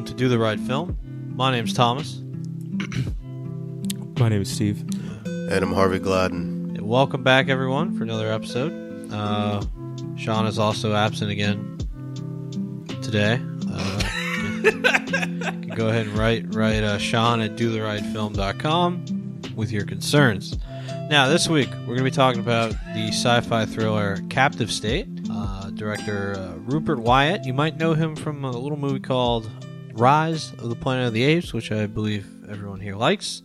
Welcome to Do the Right Film. My name's Thomas. My name is Steve. And I'm Harvey Gladden. And welcome back, everyone, for another episode. Uh, Sean is also absent again today. Uh, you can go ahead and write write uh, Sean at dotherightfilm.com with your concerns. Now, this week we're going to be talking about the sci-fi thriller Captive State. Uh, director uh, Rupert Wyatt. You might know him from a little movie called Rise of the Planet of the Apes, which I believe everyone here likes.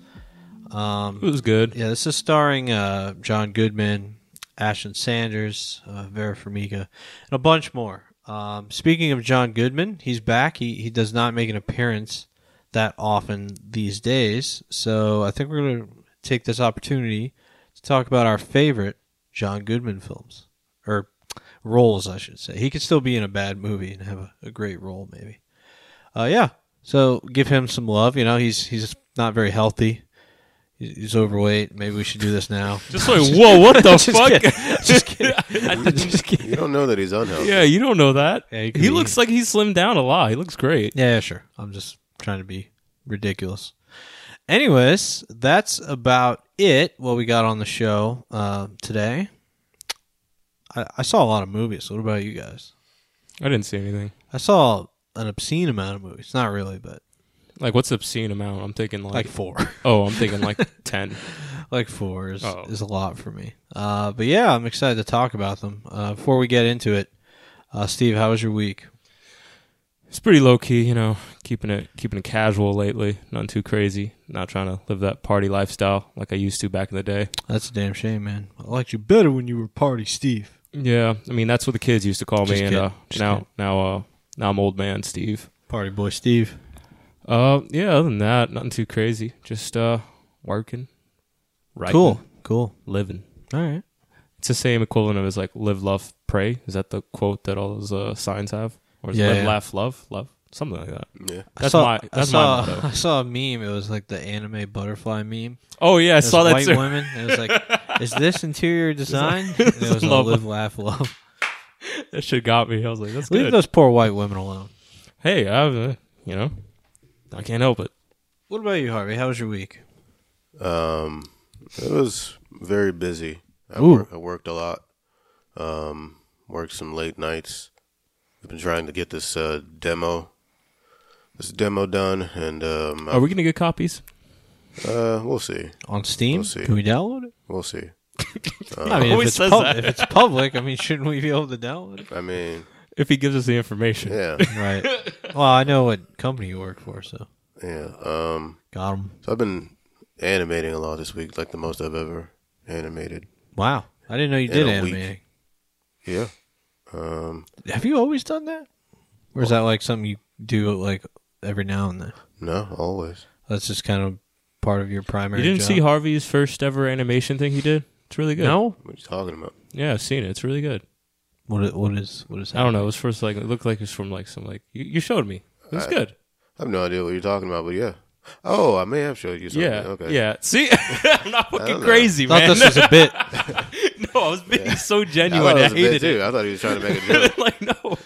Um, It was good. yeah, this is starring uh, John Goodman, Ashton Sanders, uh, Vera Farmiga, and a bunch more. Um, speaking of John Goodman, he's back. He he does not make an appearance that often these days, so I think we're going to take this opportunity to talk about our favorite John Goodman films or roles, I should say. He could still be in a bad movie and have a, a great role, maybe. Uh, yeah. So give him some love. You know, he's he's not very healthy. He's he's overweight. Maybe we should do this now. Just like, whoa, what the Just fuck? kidding. Just kidding. Just kidding. You don't know that he's unhealthy. yeah, you don't know that. Yeah, he he looks like he's slimmed down a lot. He looks great. Yeah, yeah, sure. I'm just trying to be ridiculous. Anyways, that's about it. What we got on the show uh, today. I, I saw a lot of movies. What about you guys? I didn't see anything. I saw an obscene amount of movies. Not really, but Like, what's obscene amount? I'm thinking like, like four. oh, I'm thinking like ten. like four is, Oh. is a lot for me. Uh, but yeah, I'm excited to talk about them. Uh, before we get into it, uh, Steve, how was your week? It's pretty low key, you know, keeping it keeping it casual lately. Nothing too crazy. Not trying to live that party lifestyle like I used to back in the day. That's a damn shame, man. I liked you better when you were party Steve. Yeah, I mean that's what the kids used to call Just me, and kidding. uh, Just now kidding. now uh, now I'm old man Steve. Party boy Steve. Uh, yeah. Other than that, nothing too crazy. Just uh, working, writing, Cool, cool. living. All right. It's the same equivalent of as like live, love, pray. Is that the quote that all those uh, signs have? Or is it Yeah, live, yeah. laugh, love, love, something like that? Yeah. I That's saw, my I that's saw, my motto. I saw a meme. It was like the anime butterfly meme. Oh yeah, I saw that white too. women. It was like, is this interior design? And it was all live, laugh, love. That shit got me. I was like, that's Leave good. those poor white women alone. hey, I, uh, you know, I can't help it. What about you, Harvey? How was your week? Um, it was very busy. I, Ooh. wor- I worked a lot. Um, worked some late nights. I've been trying to get this uh, demo, this demo done, and um, Are we gonna get copies? uh, we'll see. On Steam? We'll see. Can we download it? We'll see. I mean, if always it's, says pub- that. if it's public, I mean, shouldn't we be able to download it? I mean, If he gives us the information. yeah, Right. well, I know what company you work for, so yeah. Um, got him. so I've been animating a lot this week, like the most I've ever animated. Wow. I didn't know you did a week. animating. Yeah. Um, Have you always done that? Or is that like something you do like every now and then? no, always. That's just kind of part of your primary You didn't job? see Harvey's first ever animation thing he did? It's really good. No? What are you talking about? Yeah, I've seen it. It's really good. What i- what is what is that? I don't know. It was first like it looked like it was from like some like you, you showed me. It was I- good. I have no idea what you're talking about, but yeah. Oh, I may have showed you something. Yeah. Okay. Yeah. See, I'm not fucking don't know. crazy, Thought man. this was a bit. no, I was being so I genuine. thought it I, was a bit hated too. it. I thought he was trying to make a joke. like no,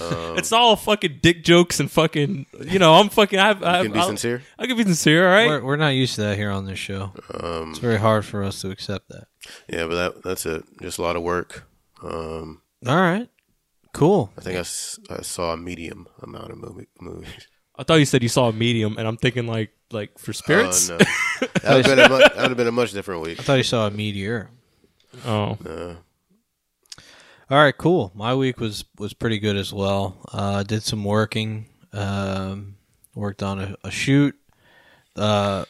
Um, it's all fucking dick jokes and fucking. You know, I'm fucking. I, I, you can be I'll, sincere. I can be sincere. All right. We're, we're not used to that here on this show. Um, It's very hard for us to accept that. Yeah, but that that's it. Just a lot of work. Um, All right. Cool. I think I, I saw a medium amount of movie, movies. I thought you said you saw a medium, and I'm thinking like like for spirits. Oh, no. that would have been, a mu- that would have been a much different week. I thought you saw a meteor. Oh, Uh, All right, cool. My week was was pretty good as well. Uh, did some working. Um, worked on a, a shoot. Uh,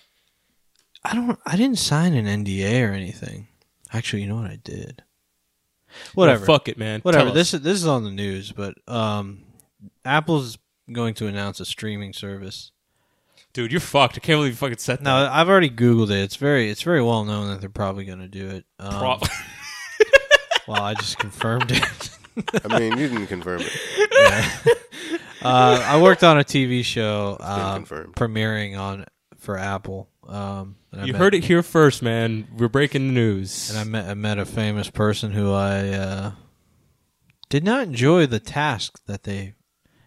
I don't. I didn't sign an NDA or anything. Actually, you know what I did. Whatever. Well, fuck it, man. Whatever. Tell This us. is this is on the news, but um, Apple's going to announce a streaming service. dude, you're fucked. I can't believe you fucking said that. No, I've already googled it. It's very it's very well known that they're probably going to do it. Um, Pro- well, I just confirmed it. I mean, you didn't confirm it. Yeah. uh, I worked on a TV show been uh, confirmed. premiering on for Apple. Um, and I you met- heard it here first, man. We're breaking the news. and I met I met a famous person who I uh, did not enjoy the task that they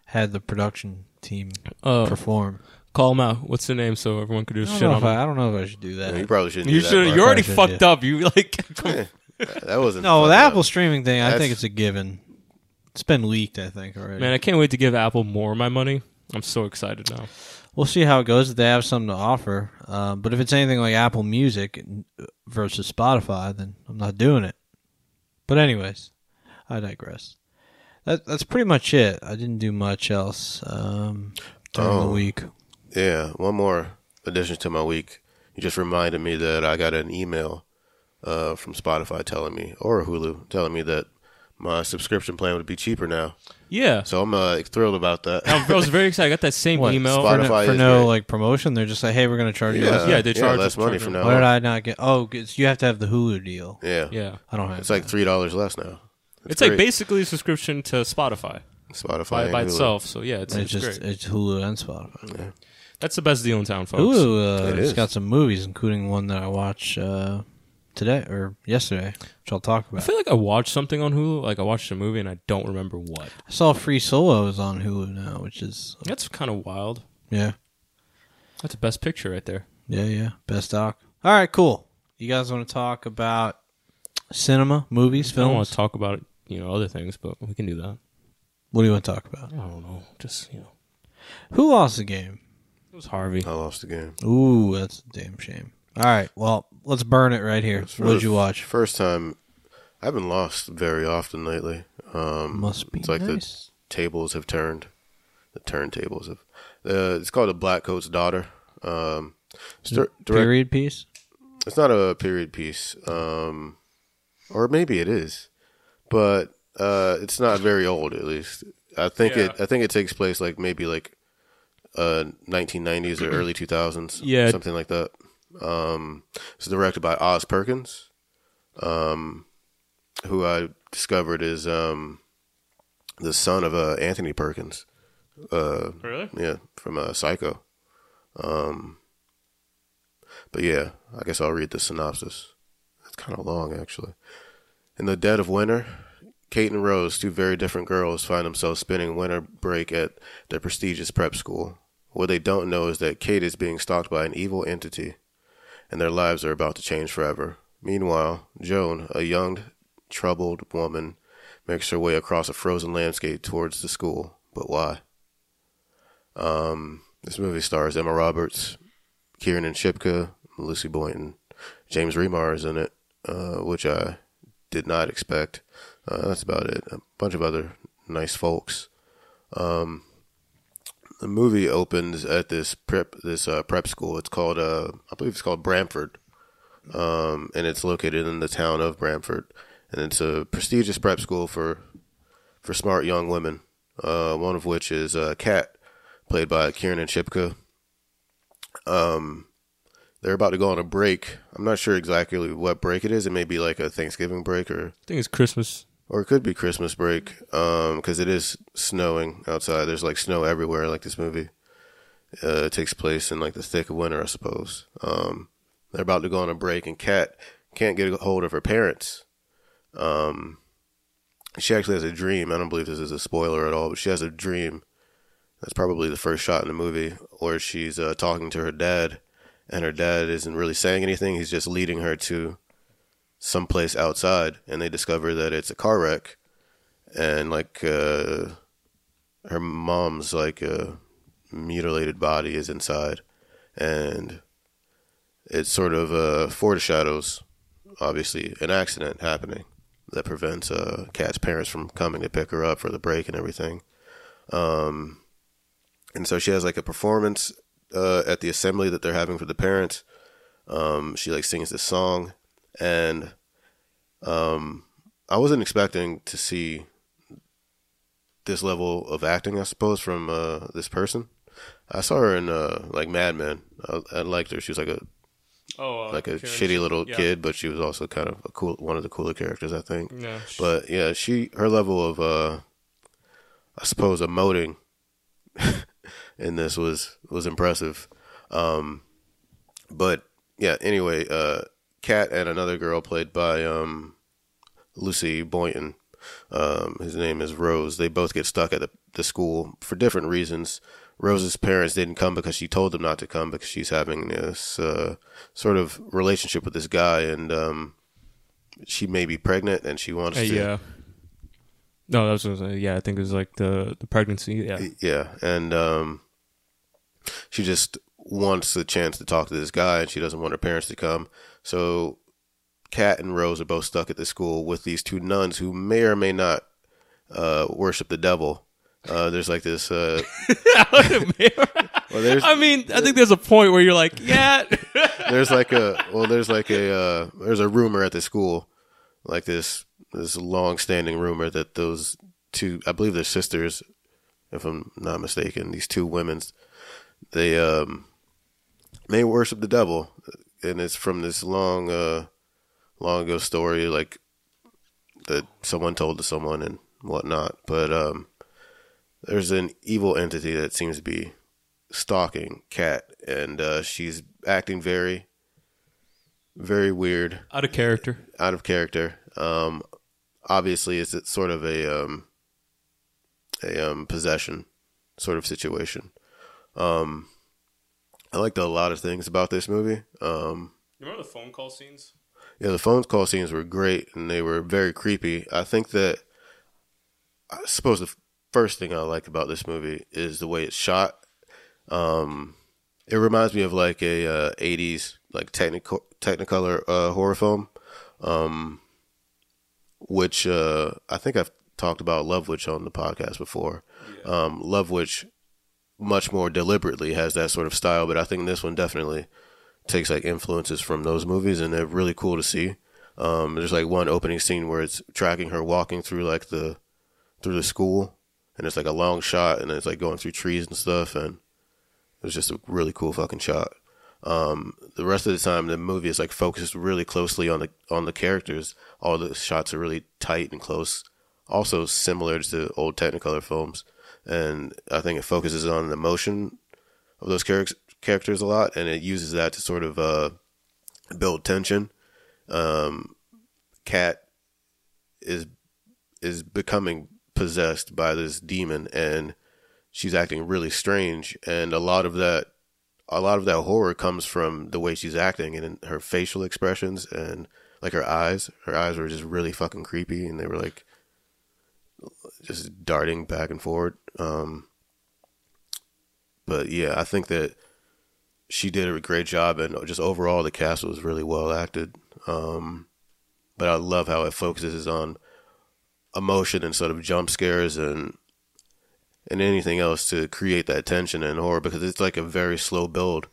had the production team Uh, perform. call him out. What's the name so everyone could don't, shit on him? I, I don't know if I should do that. Yeah, you probably shouldn't. You should. You already fucked yeah. up. You like. That wasn't. no, the fucked up. Apple streaming thing, I think it's a given. It's been leaked, I think already. Man, I can't wait to give Apple more of my money. I'm so excited now. We'll see how it goes if they have something to offer. Um, but if it's anything like Apple Music versus Spotify, then I'm not doing it. But anyways, I digress. That that's pretty much it. I didn't do much else um, during the Oh. week. Yeah, one more addition to my week. You just reminded me that I got an email uh, from Spotify telling me, or Hulu, telling me that my subscription plan would be cheaper now. Yeah, So I'm uh, thrilled about that. I was very excited. I got that same What, email. for, no, Spotify for is no great. like promotion? They're just like, hey, we're going to charge you. yeah, less. Yeah, they charge less us- money charge from us. now Why did on. I not get? Oh, it's, you have to have the Hulu deal. Yeah, Yeah, I don't have. it's like three dollars less now. it's, like great. basically a subscription to Spotify Spotify by, and by Hulu. itself. So yeah, it's, it's, it's, just great. it's Hulu and Spotify. That's the best deal in town, folks. Hulu uh, It it's is. got some movies, including one that I watch. uh, today or yesterday, which I'll talk about. I feel like I watched something on Hulu. Like I watched a movie and I don't remember what. I saw Free Solo is on Hulu now, which is uh, That's kind of wild. yeah, That's the best picture right there. yeah, yeah, best doc. All right, cool. You guys want to talk about cinema, movies, films? I don't want to talk about you know other things, but we can do that. What do you want to talk about? I don't know. Just you know, Who lost the game? it was Harvey. I lost the game. Ooh, that's a damn shame. All right, well, let's burn it right here. It's What did you watch? First time. I haven't lost very often lately. Um, Must be it's like nice. the tables have turned. The turntables have. Uh, it's called a Black Coat's Daughter. Um, it's direct- Period piece. It's not a period piece, um, or maybe it is, but uh, it's not very old. At least I think it. I think it takes place like maybe like uh, 1990s or early 2000s. Yeah. something like that. Um, it's directed by Oz Perkins, um, who I discovered is um, the son of uh, Anthony Perkins. Uh, Really? yeah, from uh, Psycho. Um, but yeah, I guess I'll read the synopsis. It's kind of long, actually. In the dead of winter, Kate and Rose, two very different girls, find themselves spending winter break at their prestigious prep school. What they don't know is that Kate is being stalked by an evil entity, and their lives are about to change forever. Meanwhile, Joan, a young, troubled woman, makes her way across a frozen landscape towards the school. But why? Um, this movie stars Emma Roberts, Kieran and Shipka, Lucy Boynton, James Remar is in it, uh, which I did not expect. Uh, that's about it. A bunch of other nice folks. Um, the movie opens at this prep this uh, prep school. It's called uh, I believe it's called Bramford, um, and it's located in the town of Bramford, and it's a prestigious prep school for for smart young women. Uh, one of which is uh, Kat, played by Kiernan Shipka. Um, they're about to go on a break. I'm not sure exactly what break it is. It may be like a Thanksgiving break or I think it's Christmas. Or it could be Christmas break. Um, because it is snowing outside. There's like snow everywhere. Like this movie, uh, takes place in like the thick of winter, I suppose. Um, they're about to go on a break, and Kat can't get a hold of her parents. Um, she actually has a dream. I don't believe this is a spoiler at all, but she has a dream. That's probably the first shot in the movie, where she's uh, talking to her dad, and her dad isn't really saying anything. He's just leading her to someplace outside, and they discover that it's a car wreck, and like uh, her mom's like uh, mutilated body is inside, and it sort of uh, foreshadows, obviously, an accident happening that prevents uh, parents from coming to pick her up for the break and everything. Um, and so she has like a performance uh, at the assembly that they're having for the parents. Um, she like sings this song, and um, I wasn't expecting to see this level of acting. I suppose from uh, this person. I saw her in uh, like Mad Men. I, I liked her. She was like a Oh, like a shitty little yeah. kid, but she was also kind of a cool one of the cooler characters, I think. Yeah. But yeah, she her level of uh I suppose emoting in this was was impressive. Um but yeah, anyway, uh Kat and another girl played by um Lucy Boynton. Um his name is Rose. They both get stuck at the, the school for different reasons. Rose's parents didn't come because she told them not to come because she's having this uh, sort of relationship with this guy, and um, she may be pregnant, and she wants Uh, to. yeah. No, that was what I was saying. yeah. I think it was like the the pregnancy. Yeah, Yeah, and um, she just wants a chance to talk to this guy, and she doesn't want her parents to come. So, Kat and Rose are both stuck at the school with these two nuns who may or may not uh, worship the devil. Uh, there's like this. Uh, well, there's I mean, I think there's a point where you're like, yeah, there's like a well, there's like a uh, there's a rumor at the school, like this this long standing rumor that those two, I believe they're sisters, if I'm not mistaken, these two women's, they um may worship the devil, and it's from this long uh long ago story like that someone told to someone and whatnot, but um there's an evil entity that seems to be stalking Kat, and uh, she's acting very, very weird, out of character. out of character. Um, obviously, it's a- sort of a um, a um, possession sort of situation. Um, I liked a lot of things about this movie. Um, You remember the phone call scenes? yeah, the phone call scenes were great and they were very creepy. I think that I suppose the first thing I like about this movie is the way it's shot. Um, it reminds me of like a uh, '80s like technical Technicolor uh, horror film, um, which uh, I think I've talked about Love Witch on the podcast before. Um, Love Witch much more deliberately has that sort of style, but I think this one definitely takes like influences from those movies, and they're really cool to see. Um, there's like one opening scene where it's tracking her walking through like the through the school, and it's like a long shot, and it's like going through trees and stuff, and it was just a really cool fucking shot. Um, the rest of the time, the movie is like focused really closely on the on the characters. All the shots are really tight and close. Also similar to the old Technicolor films, and I think it focuses on the emotion of those characters characters a lot, and it uses that to sort of uh, build tension. Um, Kat is is becoming possessed by this demon, and she's acting really strange, and a lot of that a lot of that horror comes from the way she's acting and her facial expressions and like her eyes. Her eyes were just really fucking creepy, and they were like just darting back and forward. Um, but yeah, I think that she did a great job, and just overall the cast was really well acted. Um, but I love how it focuses on emotion instead of jump scares and and anything else to create that tension and horror because it's like a very slow build,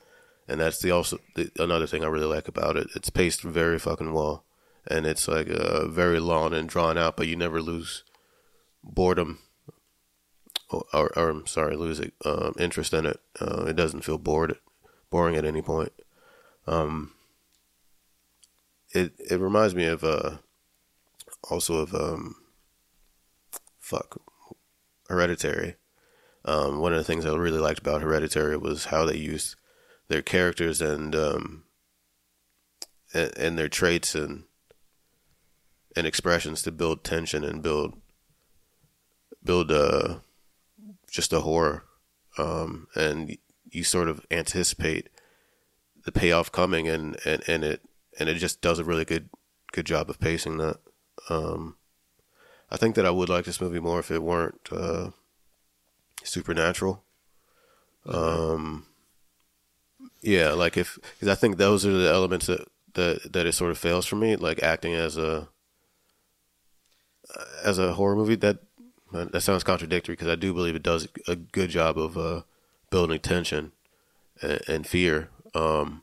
and that's the also the, another thing I really like about it. It's paced very fucking well, and it's like uh, very long and drawn out, but you never lose boredom or, or, or I'm sorry, lose um, interest in it. Uh, it doesn't feel bored, boring at any point. Um, it it reminds me of uh, also of um, fuck, Hereditary. Um, one of the things I really liked about Hereditary was how they used their characters and um, and, and their traits and and expressions to build tension and build build uh just a horror um and you sort of anticipate the payoff coming and and and it and it just does a really good good job of pacing that. Um i think that i would like this movie more if it weren't uh supernatural. Um yeah like if because i think those are the elements that that that it sort of fails for me like acting as a as a horror movie that that sounds contradictory because I do believe it does a good job of uh, building tension and, and fear. Um,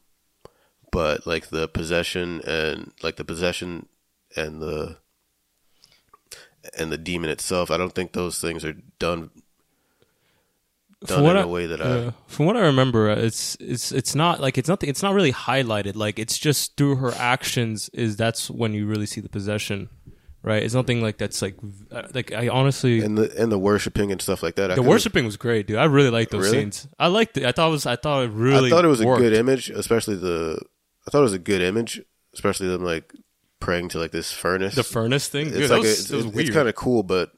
but like the possession and like the possession and the and the demon itself, I don't think those things are done done From what in I- a way that I Uh, from what I remember, uh, it's it's it's not like it's nothing. It's not really highlighted. Like it's just through her actions is that's when you really see the possession, right? It's nothing like that's like uh, like I honestly and the and the worshiping and stuff like that. I the worshiping was great, dude. I really liked those Really? scenes. I liked it. I thought it was I thought it really. I thought it was worked. a good image, especially the. I thought it was a good image, especially them like praying to like this furnace. The furnace thing, dude. it's that like was, a, it's, that was it's kind of cool, but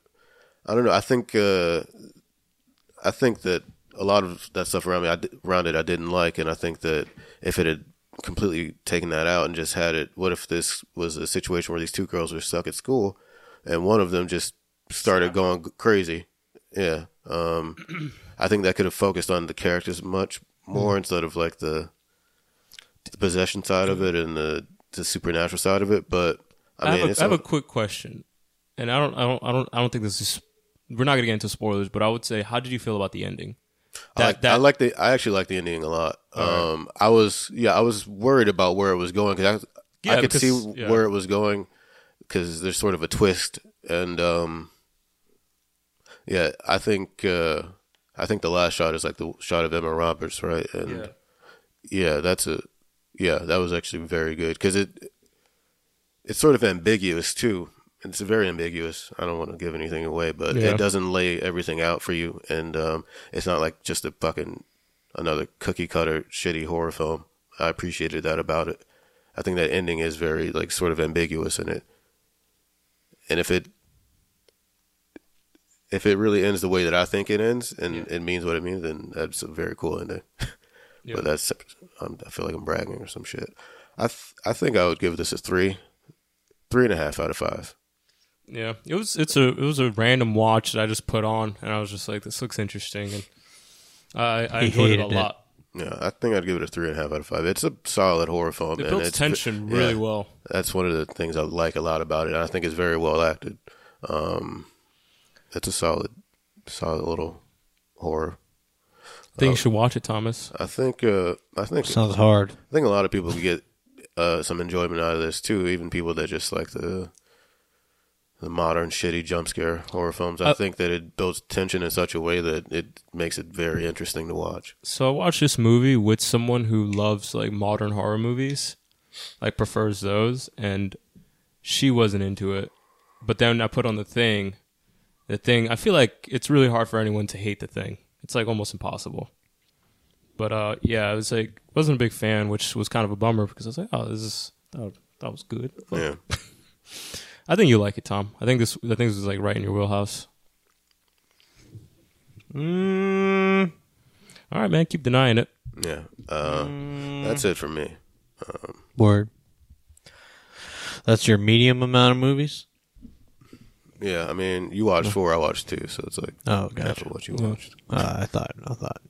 I don't know. I think uh, I think that a lot of that stuff around me, I, around it, I didn't like, and I think that if it had completely taken that out and just had it, what if this was a situation where these two girls were stuck at school, and one of them just started going crazy? Yeah, um, I think that could have focused on the characters much more instead of like the, the possession side of it and the the supernatural side of it. But I, I, mean, have, a, have a quick question, and I don't, I don't, I don't, I don't think this is. We're not gonna get into spoilers, but I would say, how did you feel about the ending? I like, I like the. I actually like the ending a lot. Um, I was yeah, I was worried about where it was going because I, Yeah, I could because- see yeah. where it was going because there's sort of a twist, and um, yeah, I think uh, I think the last shot is like the shot of Emma Roberts, right? And yeah, that's a yeah, that was actually very good because it it's sort of ambiguous too. It's very ambiguous. I don't want to give anything away, but Yeah. it doesn't lay everything out for you, and um, it's not like just a fucking another cookie cutter shitty horror film. I appreciated that about it. I think that ending is very like sort of ambiguous in it, and if it if it really ends the way that I think it ends and it means what it means, then that's a very cool ending. Yeah. But that's I'm, I feel like I'm bragging or some shit. I th- I think I would give this a three, three and a half out of five. Yeah, it was. It's a. It was a random watch that I just put on, and I was just like, "This looks interesting," and I, I He enjoyed it a it. lot. Yeah, I think I'd give it a three and a half out of five. It's a solid horror film. It and builds it's, tension yeah, really well. That's one of the things I like a lot about it. I think it's very well acted. Um, it's a solid, solid little horror. I think you should watch it, Thomas. I think. Uh, I think. Sounds hard. I think a lot of people could get uh, some enjoyment out of this too. Even people that just like the the modern shitty jump scare horror films. I Uh, think that it builds tension in such a way that it makes it very interesting to watch. So I watched this movie with someone who loves like modern horror movies, like prefers those, and she wasn't into it. But then I put on the thing. The thing I feel like it's really hard for anyone to hate the thing. It's like almost impossible. But uh, yeah, I was like wasn't a big fan, which was kind of a bummer because I was like, oh, this is that, that was good. Yeah. I think you like it, Tom. I think this I think this is like right in your wheelhouse. Mm, All right, man, keep denying it. Yeah. Uh, That's it for me. word. That's your medium amount of movies. Yeah, I mean, you watched four, I watched two, so it's like Oh, half gotcha. of what you watched. Uh, I thought. I thought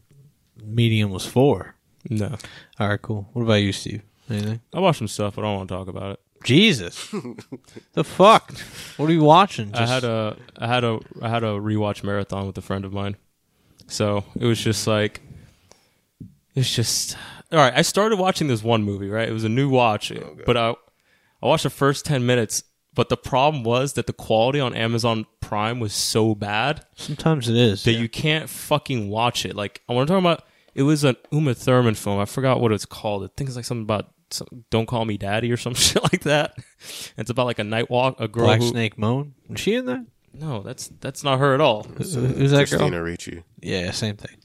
medium was four. No, All right, cool. What about you, Steve? Anything? I watched some stuff, but I don't want to talk about it. Jesus, the fuck? What are you watching? I had a I had a I had a rewatch marathon with a friend of mine. So it was just like it's just all right. I started watching this one movie, right? It was a new watch, oh, but I I watched the first ten minutes. But the problem was that the quality on Amazon Prime was so bad Sometimes it is. that you can't fucking watch it. Like I want to talk about. It was an Uma Thurman film. I forgot what it's called. I think it's like something about some, "Don't Call Me Daddy" or some shit like that. It's about like a night walk, a girl Black who Snake Moan. Was she in that? no, that's that's not her at all. Who's that girl? Christina Ricci. Yeah, same thing.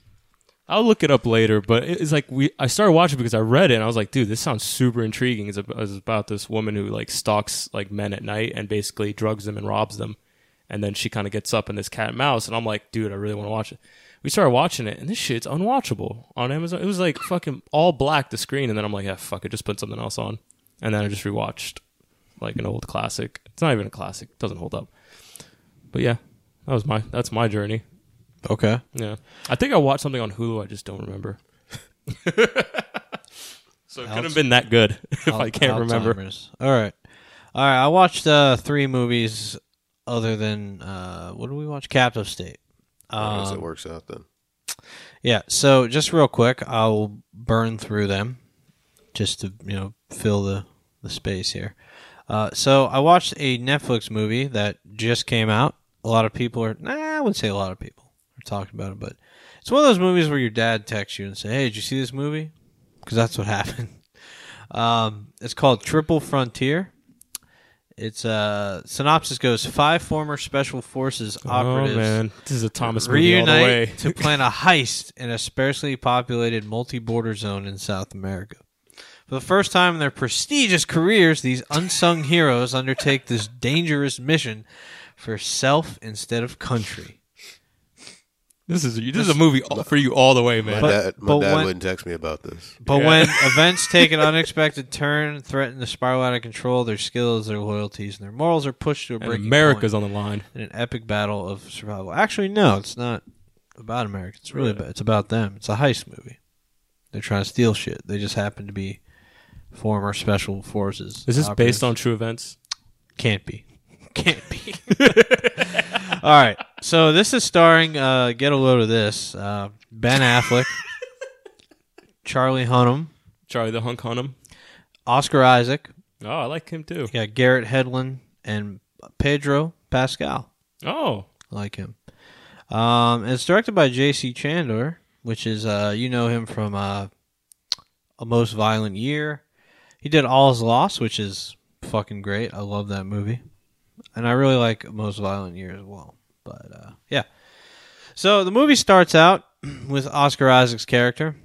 I'll look it up later, but it's like we. I started watching because I read it and I was like, dude, this sounds super intriguing. It's about, it's about this woman who like stalks like men at night and basically drugs them and robs them, and then she kind of gets up in this cat and mouse, and I'm like, dude, I really want to watch it. We started watching it, and this shit's unwatchable on Amazon. It was like fucking all black the screen, and then I'm like, yeah, fuck it, just put something else on, and then I just rewatched like an old classic. It's not even a classic; it doesn't hold up. But yeah, that was my that's my journey. Okay. Yeah, I think I watched something on Hulu. I just don't remember. so it couldn't have been that good if I can't remember. All right. All right. I watched uh, three movies other than uh, what did we watch? Captive State. Um, it works out then. Yeah. So just real quick, I'll burn through them just to you know fill the the space here. Uh, so I watched a Netflix movie that just came out. A lot of people are nah, I wouldn't say a lot of people are talking about it, but it's one of those movies where your dad texts you and say, "Hey, did you see this movie?" Because that's what happened. Um, it's called Triple Frontier. It's uh synopsis goes five former special forces operatives Oh man, this is a Thomas movie all the way. reunite to plan a heist in a sparsely populated multi-border zone in South America. For the first time in their prestigious careers, these unsung heroes undertake this dangerous mission for self instead of country. This is this is a movie all, for you all the way, man. My But- dad, my but dad when- wouldn't text me about this. But Yeah. when events take an unexpected turn, threaten to spiral out of control, their skills, their loyalties, and their morals are pushed to a and breaking America's point on the line. in an epic battle of survival. Actually, no, it's not about America. It's really Really? about, it's about them. It's a heist movie. They're trying to steal shit. They just happen to be former special forces. Is this operatives. based on true events? Can't be. Can't be. All right. So this is starring. Uh, get a load of this. Uh, ben Affleck, Charlie Hunnam, Charlie the Hunk him. Oscar Isaac. Oh, I like him too. yeah, Garrett Hedlund and Pedro Pascal. Oh, I like him. Um, it's directed by J.C. Chandor, which is uh, you know him from uh, A Most Violent Year. He did All's Lost, which is fucking great. I love that movie, and I really like A Most Violent Year as well. But uh, yeah, so the movie starts out with Oscar Isaac's character.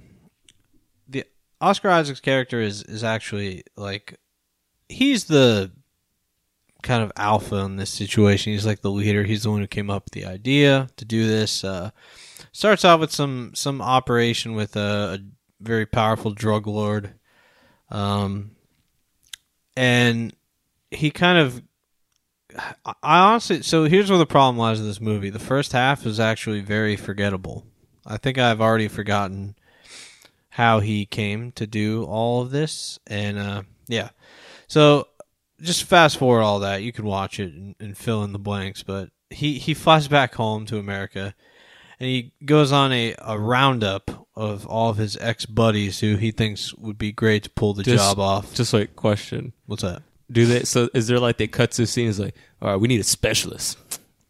The Oscar Isaac's character is is actually like he's the kind of alpha in this situation. He's like the leader. He's the one who came up with the idea to do this. Uh, starts off with some some operation with a, a very powerful drug lord, um, and he kind of. I honestly, so here's where the problem lies in this movie. The first half is actually very forgettable. I think I've already forgotten how he came to do all of this, and uh, yeah. So just fast forward all that. You can watch it and, and fill in the blanks. But he, he flies back home to America and he goes on a, a roundup of all of his ex buddies who he thinks would be great to pull the Just- job off. just like question. What's that? Do they? So is there like they cut to scene? Is like, all right, we need a specialist.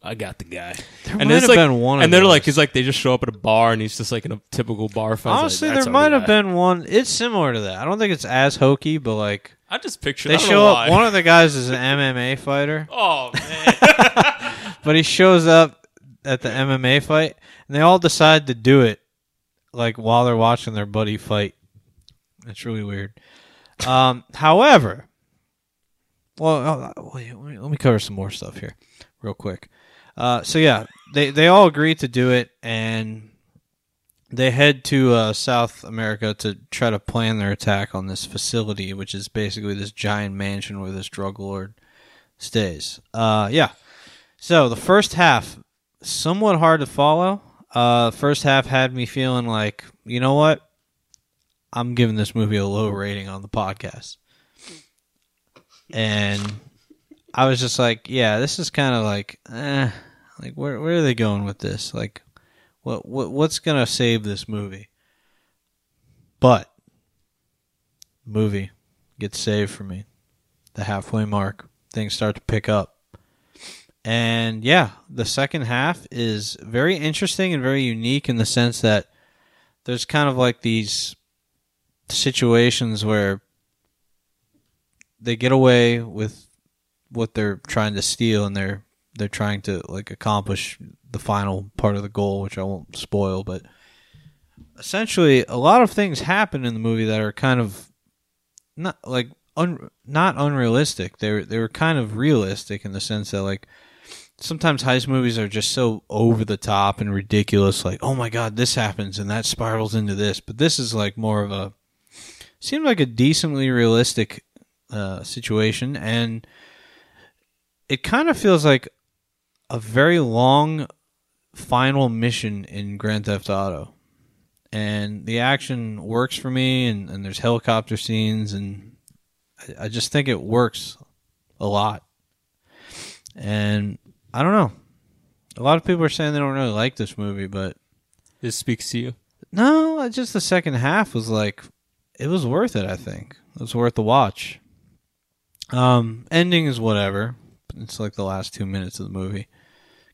I got the guy. There and might have like, been one of and they're those. like, it's like they just show up at a bar and he's just like in a typical bar fight. Honestly, there might have been one. It's similar to that. I don't think it's as hokey, but like I just picture. they show up. One of the guys is an MMA fighter, Oh man, but he shows up at the MMA fight, and they all decide to do it like while they're watching their buddy fight. It's really weird. Um, however, well, let me- let me cover some more stuff here, real quick. Uh, so yeah, they they all agree to do it, and they head to uh, South America to try to plan their attack on this facility, which is basically this giant mansion where this drug lord stays. Uh, yeah. So the first half, somewhat hard to follow. Uh, first half had me feeling like, you know what? I'm giving this movie a low rating on the podcast. And I was just like, yeah, this is kind of like, eh, like where where are they going with this? Like, what what what's gonna save this movie? But movie gets saved for me. The halfway mark, things start to pick up. And yeah, the second half is very interesting and very unique in the sense that there's kind of like these situations where they get away with what they're trying to steal and they're they're trying to like accomplish the final part of the goal which I won't spoil but essentially a lot of things happen in the movie that are kind of not like un, not unrealistic. They're they were kind of realistic in the sense that like sometimes heist movies are just so over the top and ridiculous like oh my god this happens and that spirals into this but this is like more of a seems like a decently realistic uh, situation and it kind of feels like a very long final mission in Grand Theft Auto and the action works for me and, and there's helicopter scenes and I, I just think it works a lot and I don't know. A lot of people are saying they don't really like this movie, but this speaks to you. no, just the second half was like it was worth it. I think it was worth the watch. Um, ending is whatever. It's like the last two minutes of the movie,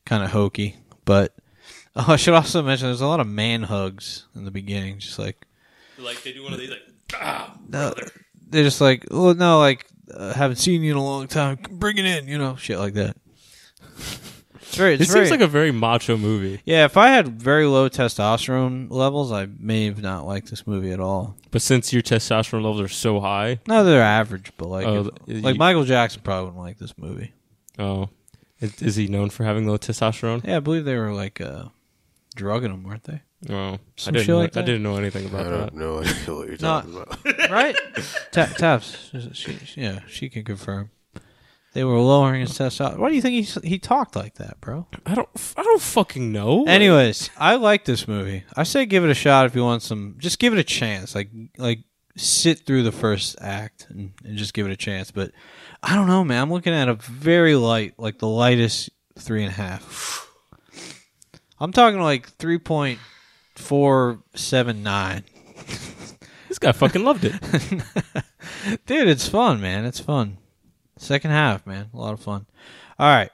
kind of hokey. But oh, I should also mention there's a lot of man hugs in the beginning, just like Like they do one of these, like no, they're just like, oh no, like uh, haven't seen you in a long time. Bring it in, you know, shit like that. It's very. It's This very, seems like a very macho movie. Yeah, if I had very low testosterone levels, I may have not liked this movie at all. But since your testosterone levels are so high, No, they're average, but like, Oh, if- you- like Michael Jackson probably wouldn't like this movie. oh, is, is he known for having low testosterone? Yeah, I believe they were like uh, drugging him, weren't they? Oh, I didn't. shit Know, like I didn't know anything I about that. don't know what you're No. talking about. right? Ta- Taps, she, she- yeah, she can confirm. They were lowering his testosterone. Why do you think he he talked like that, bro? I don't. I don't fucking know. Anyways, I like this movie. I say give it a shot if you want some. Just give it a chance. Like like sit through the first act and, and just give it a chance. But I don't know, man. I'm looking at a very light, like the lightest three and a half. I'm talking like three point four seven nine. this guy fucking loved it. Dude, it's fun, man. It's fun. Second half, man. A lot of fun. All right.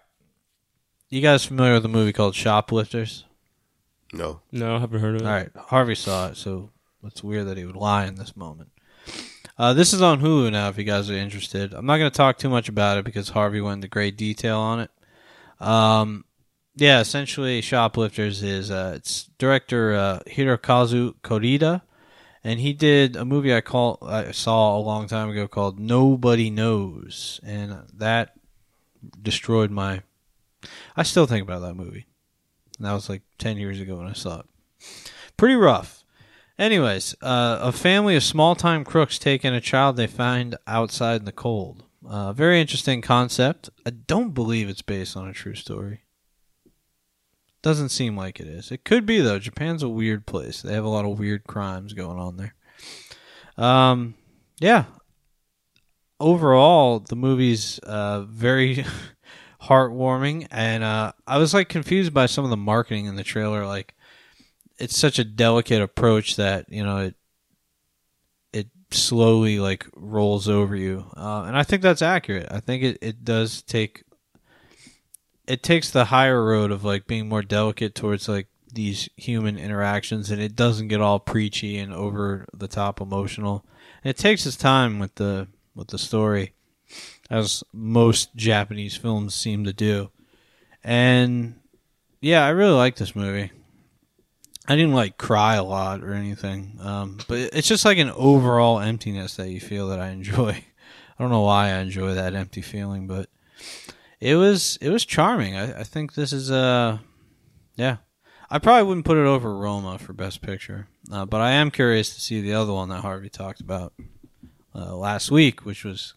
You guys familiar with a movie called Shoplifters? No. No, I haven't heard of it. All right. Harvey saw it, so it's weird that he would lie in this moment. Uh, this is on Hulu now if you guys are interested. I'm not going to talk too much about it because Harvey went into great detail on it. Um, yeah, essentially, Shoplifters is uh, it's director uh, Hirokazu Kore-eda, and he did a movie I call I saw a long time ago called Nobody Knows, and that destroyed my. I still think about that movie. And that was like ten years ago when I saw it. Pretty rough. Anyways, uh, a family of small-time crooks take in a child they find outside in the cold. Uh, very interesting concept. I don't believe it's based on a true story. Doesn't seem like it is. It could be though. Japan's a weird place. They have a lot of weird crimes going on there. Um, yeah. Overall, the movie's uh, very heartwarming, and uh, I was like confused by some of the marketing in the trailer. Like, it's such a delicate approach that you know it it slowly like rolls over you, uh, and I think that's accurate. I think it it does take it takes the higher road of like being more delicate towards like these human interactions and it doesn't get all preachy and over the top emotional. And it takes its time with the with the story as most japanese films seem to do. And yeah i really like this movie. I didn't like cry a lot or anything um, but it's just like an overall emptiness that you feel that i enjoy. I don't know why i enjoy that empty feeling but it was it was charming. I, I think this is uh yeah. I probably wouldn't put it over Roma for best picture, uh, but I am curious to see the other one that Harvey talked about uh, last week, which was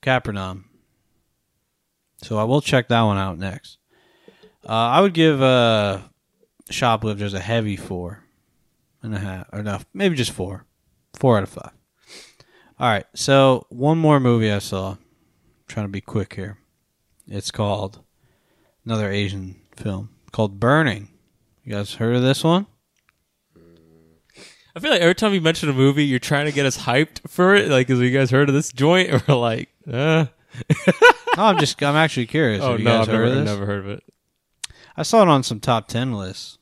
Capernaum. So I will check that one out next. Uh, I would give uh, Shoplifters a heavy four and a half, or no, maybe just four, four out of five. All right, so one more movie I saw. I'm trying to be quick here. It's called another Asian film called Burning. You guys heard of this one? I feel like every time you mention a movie, you're trying to get us hyped for it. Like, have you guys heard of this joint? Or like, uh. No, I'm just I'm actually curious. oh Have you no, guys I've heard never, of this? never heard of it. I saw it on some top ten lists.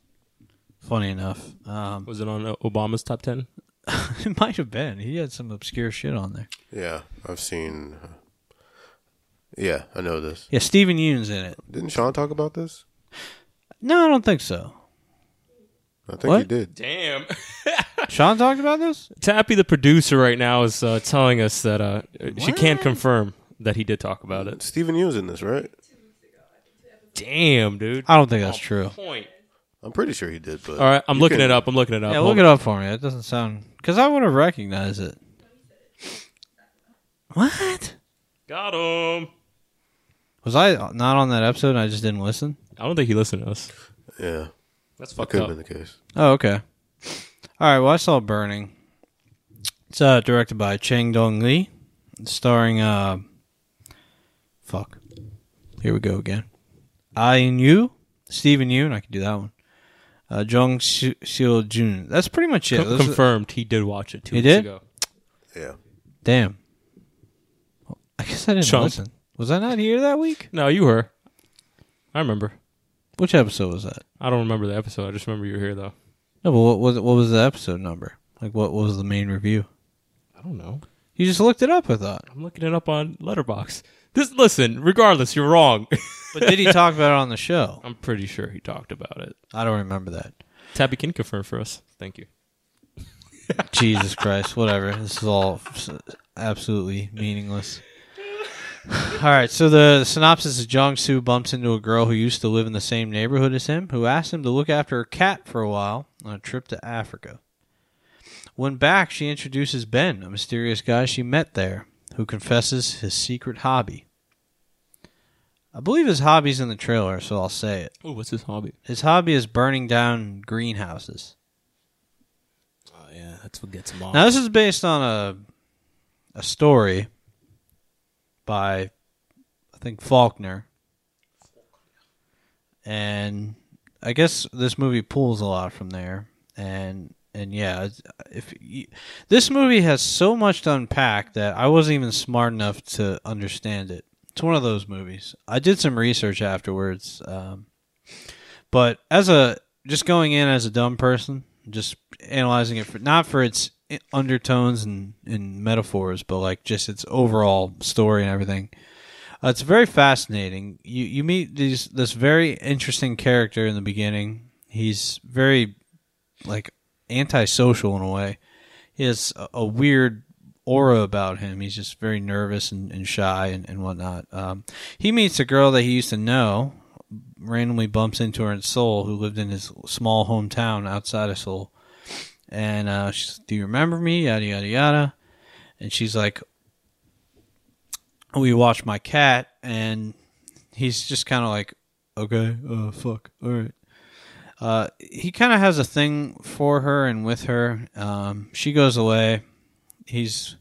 Funny enough, um, Was it on uh, Obama's top ten? it might have been. He had some obscure shit on there. Yeah, I've seen. Yeah, I know this. Yeah, Steven Yeun's in it. Didn't Sean talk about this? No, I don't think so. I think What? he did. Damn. Sean talked about this. Tappy, the producer, right now is uh, telling us that uh, she can't confirm that he did talk about it. Steven Yeun's in this, right? Damn, dude. I don't think that's true. Point. I'm pretty sure he did. But All right, I'm you looking can- it up. I'm looking it up. Yeah, Hold look it up for me. It doesn't sound because I would have recognized it. What Got him. Was I not on that episode? and I just didn't listen. I don't think he listened to us. Yeah, That's that fucked could up. have been the case. Oh, okay. All right. Well, I saw Burning. It's uh, directed by Chang Dong Lee, starring uh, fuck. Here we go again. Ain Yu, Steven Yeun. I can do that one. Uh, Jung Seo Jun. That's pretty much it. Co- Those are- confirmed. He did watch it two He weeks did? ago. Yeah, damn. I guess I didn't Chump. listen. Was I not here that week? No, you were. I remember. Which episode was that? I don't remember the episode. I just remember you were here though. No, but what was what was the episode number? Like, what was the main review? I don't know. You just looked it up. I thought. I'm looking it up on Letterboxd. This listen, regardless, you're wrong. But did he talk about it on the show? I'm pretty sure he talked about it. I don't remember that. Tabby can confirm for us. Thank you. Jesus Christ, whatever. This is all absolutely meaningless. All right, so the synopsis is Jong Soo bumps into a girl who used to live in the same neighborhood as him, who asks him to look after her cat for a while on a trip to Africa. When back, she introduces Ben, a mysterious guy she met there, who confesses his secret hobby. I believe his hobby's in the trailer, so I'll say it. Oh, what's his hobby? His hobby is burning down greenhouses. Oh yeah, that's what gets him off. Now, this is based on a a story by I think Faulkner, and I guess this movie pulls a lot from there. And and yeah, if you, this movie has so much to unpack that I wasn't even smart enough to understand it. It's one of those movies. I did some research afterwards, um, but as a just going in as a dumb person, just analyzing it for not for its undertones and, and metaphors, but like just its overall story and everything. Uh, it's very fascinating. You you meet these this very interesting character in the beginning. He's very like antisocial in a way. He has a, a weird aura about him. He's just very nervous and, and shy and, and whatnot. Um, he meets a girl that he used to know, randomly bumps into her in Seoul, who lived in his small hometown outside of Seoul. And uh, she's, do you remember me? Yada yada yada. And she's like, we watch my cat, and he's just kind of like, okay, uh, fuck, all right. Uh, he kind of has a thing for her and with her. Um, she goes away. He's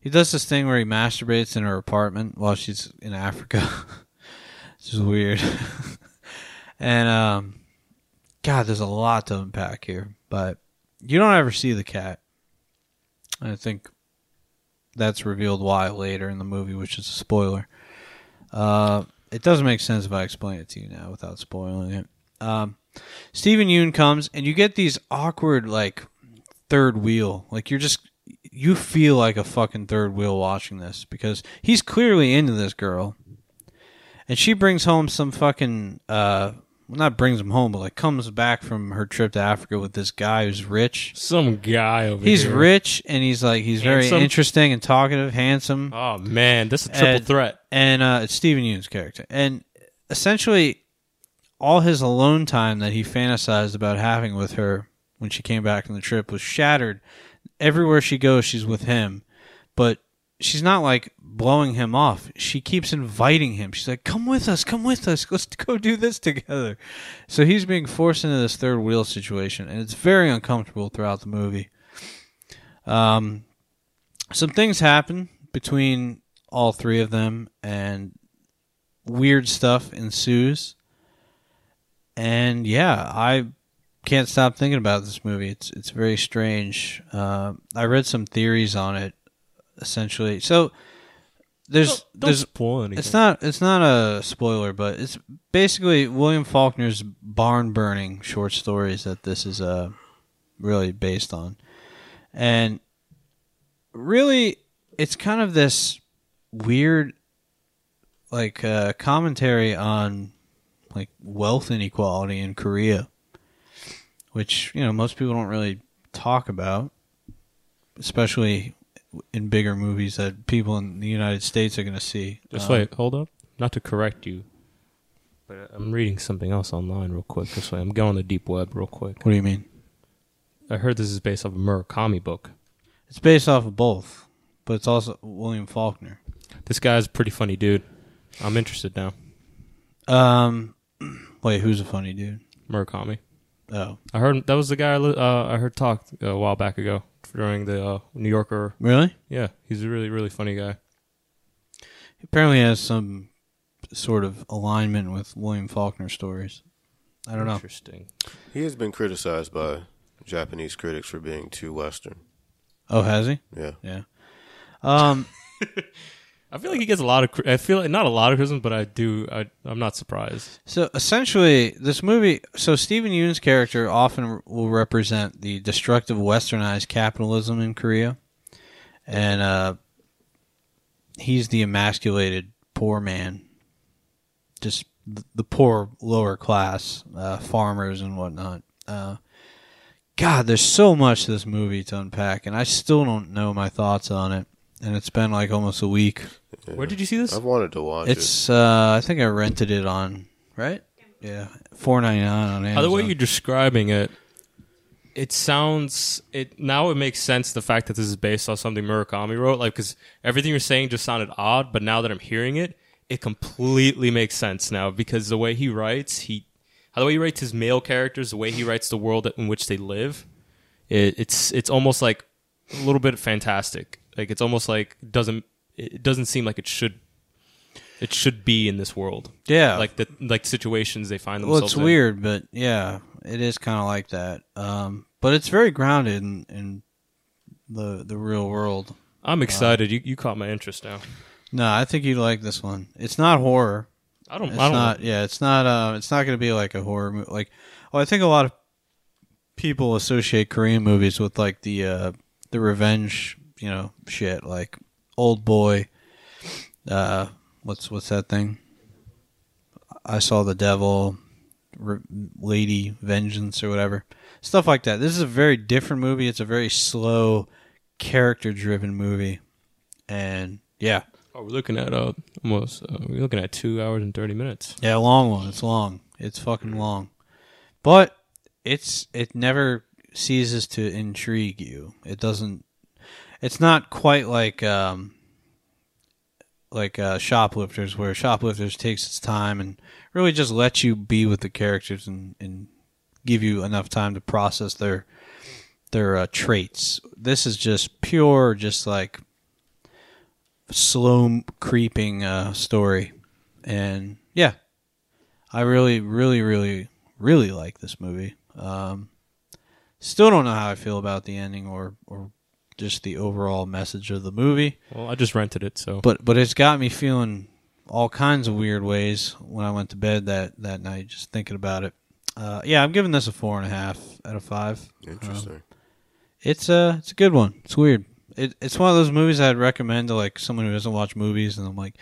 he does this thing where he masturbates in her apartment while she's in Africa. this is weird. and um, God, there's a lot to unpack here, but you don't ever see the cat. I think that's revealed why later in the movie, which is a spoiler. Uh, it doesn't make sense if I explain it to you now without spoiling it. Um, Steven Yeun comes, and you get these awkward, like, third wheel. Like, you're just, you feel like a fucking third wheel watching this because he's clearly into this girl. And she brings home some fucking, uh, well, not brings him home, but like comes back from her trip to Africa with this guy who's rich. Some guy over He's here. He's rich and he's like he's very interesting and talkative, handsome, Oh man, this is a triple And- threat. and uh, it's Steven Yeun's character. And essentially, all his alone time that he fantasized about having with her when she came back from the trip was shattered. Everywhere she goes, she's with him, but she's not like blowing him off. She keeps inviting him. She's like, "Come with us, come with us. Let's go do this together." So he's being forced into this third wheel situation, and it's very uncomfortable throughout the movie. Um, some things happen between all three of them, and weird stuff ensues. And yeah, I can't stop thinking about this movie. It's it's very strange. Uh, I read some theories on it. Essentially, so there's Don't, don't there's spoil anything. it's not it's not a spoiler, but it's basically William Faulkner's barn burning short stories that this is uh really based on. And really it's kind of this weird like uh commentary on like wealth inequality in Korea, which, you know, most people don't really talk about, especially in bigger movies that people in the United States are going to see. Just Um, wait, hold up. Not to correct you, but I'm reading something else online real quick. This way, I'm going the deep web real quick. What do you mean? I heard this is based off a Murakami book. It's based off of both, but it's also William Faulkner. This guy's a pretty funny dude. I'm interested now. Um, wait, who's a funny dude? Murakami. Oh, I heard that was the guy I uh, I heard talk a while back ago during the uh, New Yorker. really? Yeah, he's a really really funny guy. He apparently has some sort of alignment with William Faulkner stories. I don't know. Interesting. He has been criticized by Japanese critics for being too Western. Oh, has he? Yeah. Yeah. Um, I feel like he gets a lot of. I feel like not a lot of criticism, but I do. I, I'm not surprised. So essentially, this movie. So Steven Yeun's character often will represent the destructive westernized capitalism in Korea, and uh, he's the emasculated poor man, just the poor lower class uh, farmers and whatnot. Uh, God, there's so much this movie to unpack, and I still don't know my thoughts on it. And it's been like almost a week. Yeah. Where did you see this? I've wanted to watch it. It's uh, I think I rented it on right. Yeah, four ninety nine on Amazon. By the way you're describing it, it sounds it now it makes sense the fact that this is based on something Murakami wrote. Like because everything you're saying just sounded odd, but now that I'm hearing it, it completely makes sense now because the way he writes, he how the way he writes his male characters, the way he writes the world in which they live, it, it's it's almost like a little bit fantastic. Like it's almost like doesn't it doesn't seem like it should it should be in this world. yeah, Like the like situations they find themselves. well, it's in. weird, but yeah, it is kind of like that. Um, but it's very grounded in, in the the real world. I'm excited. you you caught my interest now. No, I think you'd like this one. It's not horror. I don't. It's I don't. not. Yeah, it's not. Uh, it's not going to be like a horror movie. Like, well, I think a lot of people associate Korean movies with like the uh, the revenge, you know, shit. Like Old Boy. Uh, what's what's that thing? I saw the devil, Re- Lady Vengeance, or whatever stuff like that. This is a very different movie. It's a very slow, character-driven movie, and yeah, Oh, we're looking at uh almost. Uh, we're looking at two hours and thirty minutes. Yeah, long one. It's long. It's fucking long. But it's it never ceases to intrigue you. It doesn't it's not quite like um like uh shoplifters where shoplifters takes its time and really just lets you be with the characters and, and give you enough time to process their their uh, traits. This is just pure just like slow creeping uh story and yeah, I really, really, really, really like this movie. Um, still don't know how I feel about the ending or or just the overall message of the movie, Well, I just rented it, so but but it's got me feeling all kinds of weird ways when I went to bed that that night just thinking about it. Uh, yeah, I'm giving this a four and a half out of five. Interesting. It's a it's a good one. It's weird. It, it's one of those movies I'd recommend to like someone who doesn't watch movies, and I'm like,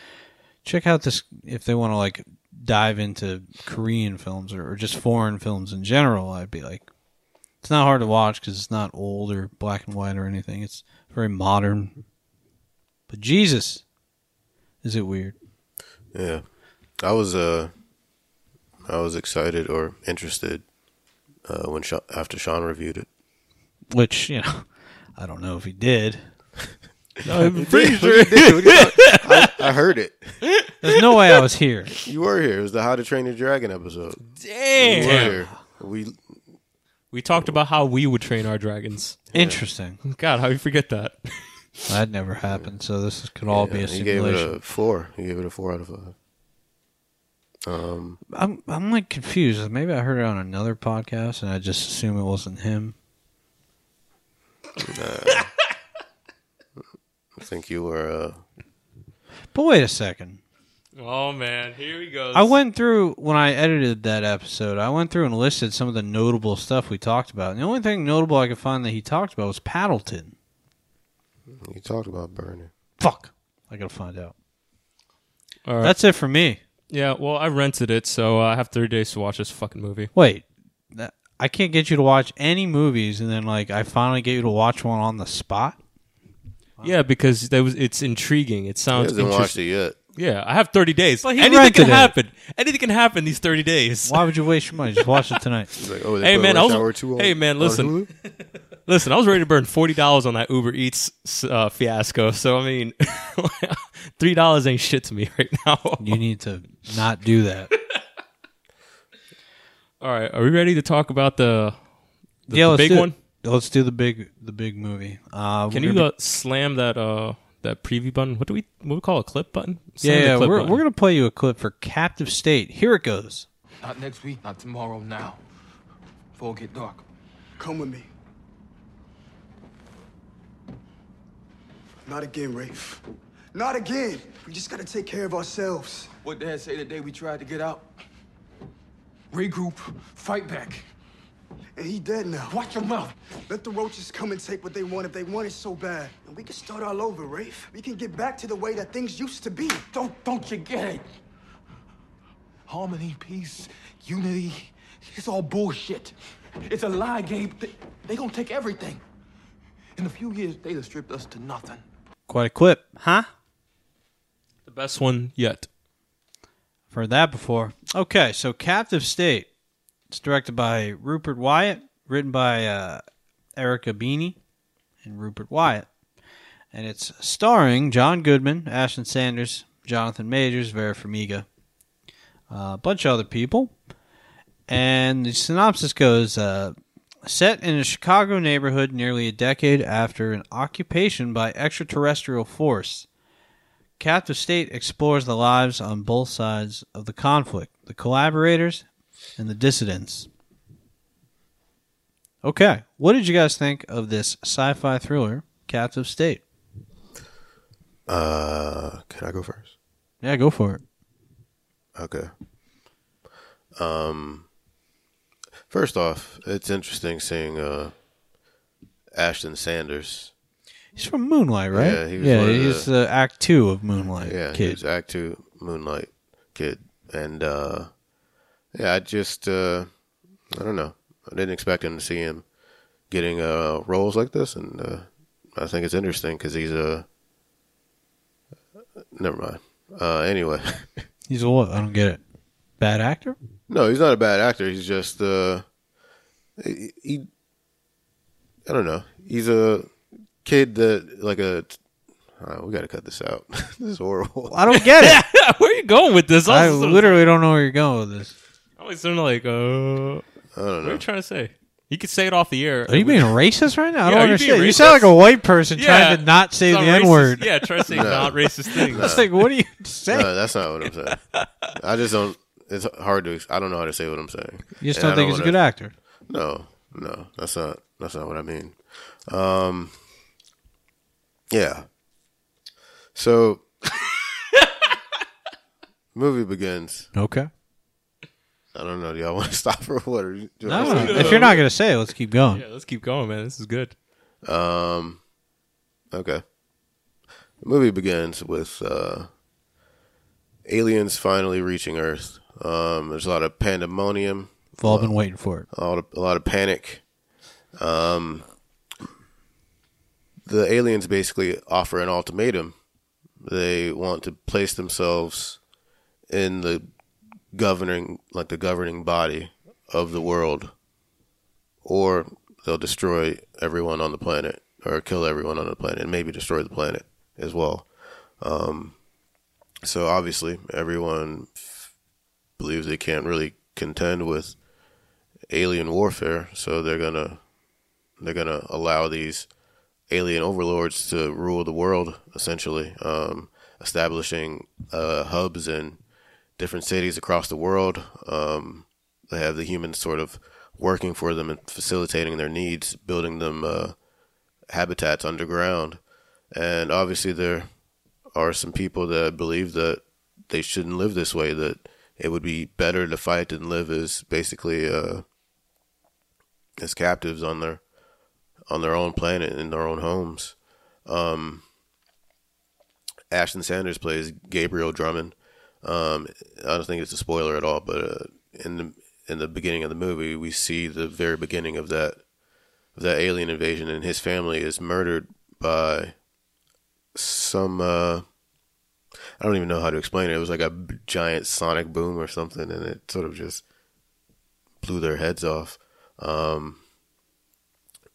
check out this if they want to like dive into Korean films or, or just foreign films in general. I'd be like, it's not hard to watch because it's not old or black and white or anything. It's very modern. But Jesus, is it weird? yeah. I was uh, I was excited or interested uh, when Sha- after Sean reviewed it. Which you know, I don't know if he did. I'm Pretty sure he did. I, I heard it. There's no way I was here. You were here. It was the How to Train Your Dragon episode. You were Damn. here. We We talked about how we would train our dragons. Interesting. God, how you forget that? That never happened. So this could all be a yeah, he gave simulation. it a four. He gave it a four out of five. Um, I'm I'm like confused. Maybe I heard it on another podcast and I just assume it wasn't him. I think you were. Uh, But wait a second. Oh man, here he goes. I went through when I edited that episode. I went through and listed some of the notable stuff we talked about. And the only thing notable I could find that he talked about was Paddleton. you talked about burning. Fuck. I gotta find out. All right. That's it for me. yeah. Well, I rented it, so uh, I have three days to watch this fucking movie. Wait. That, I can't get you to watch any movies, and then like I finally get you to watch one on the spot. Yeah, because that was it's intriguing. It He sounds hasn't watched interesting. it yet. Yeah, I have thirty days. But he Anything rented can it. happen. Anything can happen these thirty days. Why would you waste your money? Just watch it tonight. He's like, oh, they Hey, put man, I Rush was- Hour 2 on- hey, man, on listen. Hulu? Listen, I was ready to burn forty dollars on that Uber Eats uh, fiasco. So I mean, three dollars ain't shit to me right now. You need to not do that. All right, are we ready to talk about the, the, yeah, the big do one? Let's do the big the big movie. Uh, Can we're you gonna uh, slam that uh that preview button? What do we what do we call a clip button? be- Slam yeah, yeah clip we're button. we're gonna play you a clip for Captive State. Here it goes. Not next week, not tomorrow, now. Before it get dark. Come with me. Not again, Rafe. Not again. We just gotta take care of ourselves. What Dad say the day we tried to get out? Regroup, fight back. And he dead now. Watch your mouth. Let the roaches come and take what they want if they want it so bad. And we can start all over, Rafe. We can get back to the way that things used to be. Don't don't you get it? Harmony, peace, unity. It's all bullshit. It's a lie, Gabe. They, they gonna take everything. In a few years, they'd have stripped us to nothing. Quite a clip, huh? The best one yet. I've heard that before. Okay, so Captive State. It's directed by Rupert Wyatt, written by uh, Erica Beeney and Rupert Wyatt. And it's starring John Goodman, Ashton Sanders, Jonathan Majors, Vera Farmiga, uh, a bunch of other people. And the synopsis goes uh, Set in a Chicago neighborhood nearly a decade after an occupation by extraterrestrial force, Captive State explores the lives on both sides of the conflict the collaborators and the dissidents. Okay, what did you guys think of this sci fi thriller, Captive State? Uh, can I go first? Yeah, go for it. Okay. Um, first off, it's interesting seeing uh, Ashton Sanders. He's from Moonlight, right? Yeah, he was yeah he's the- Act Two of Moonlight Yeah, he kid. was Act Two Moonlight kid, and uh, yeah, I just uh, I don't know. I didn't expect him to see him getting uh, roles like this, and uh, I think it's interesting because he's a. Never mind. Uh, anyway, He's a what? I don't get it. Bad actor? no, he's not a bad actor. He's just uh, he, he. I don't know. He's a kid that like a. Uh, we got to cut this out. this is horrible. I don't get it. Where are you going with this? I was so- literally don't know where you're going with this. I was sort of like, uh, I don't know what are know. you trying to say? You could say it off the air. Are you being racist right now? I Yeah, don't are you being understand. You sound like racist? a white person Yeah, trying to not say It's the not N word. Yeah, try to say not racist things. It's like, what are you saying? No, that's not what I'm saying. I just don't. It's hard to. I don't know how to say what I'm saying. you just And I don't think he's a wanna- good actor. No, no, that's not. That's not what I mean. Um. Yeah. So. movie begins. Okay. I don't know. Do y'all want to stop or what? Are you, No, if you're not going to say it, let's keep going. Yeah, let's keep going, man. This is good. Um. Okay. The movie begins with uh, aliens finally reaching Earth. Um, there's a lot of pandemonium. We've all been waiting for it. a lot of, a lot of panic. Um, the aliens basically offer an ultimatum. They want to place themselves in the governing, like the governing body of the world, or they'll destroy everyone on the planet, or kill everyone on the planet, and maybe destroy the planet as well. Um, so obviously, everyone f- believes they can't really contend with alien warfare, so they're gonna they're gonna allow these alien overlords to rule the world, essentially, um, establishing uh, hubs in different cities across the world. Um, they have the humans sort of working for them and facilitating their needs, building them uh, habitats underground, and obviously there are some people that believe that they shouldn't live this way. That it would be better to fight than live as basically uh, as captives on their on their own planet in their own homes. Um, Ashton Sanders plays Gabriel Drummond. Um, I don't think it's a spoiler at all, but uh, in the in the beginning of the movie, we see the very beginning of that of that alien invasion, and his family is murdered by some. Uh, I don't even know how to explain it. It was like a giant sonic boom or something, and it sort of just blew their heads off. Um,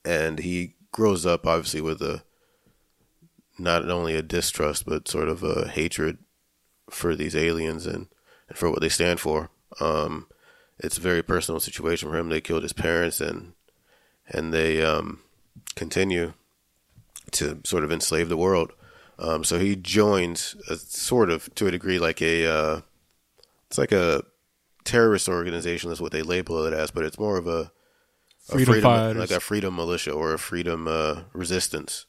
and he grows up obviously with a not only a distrust but sort of a hatred for these aliens and, and for what they stand for. Um, it's a very personal situation for him. They killed his parents and and they um, continue to sort of enslave the world. Um, so he joins a, sort of to a degree like a uh, it's like a terrorist organization is what they label it as, but it's more of a a Freedom like a freedom militia or a freedom uh, resistance,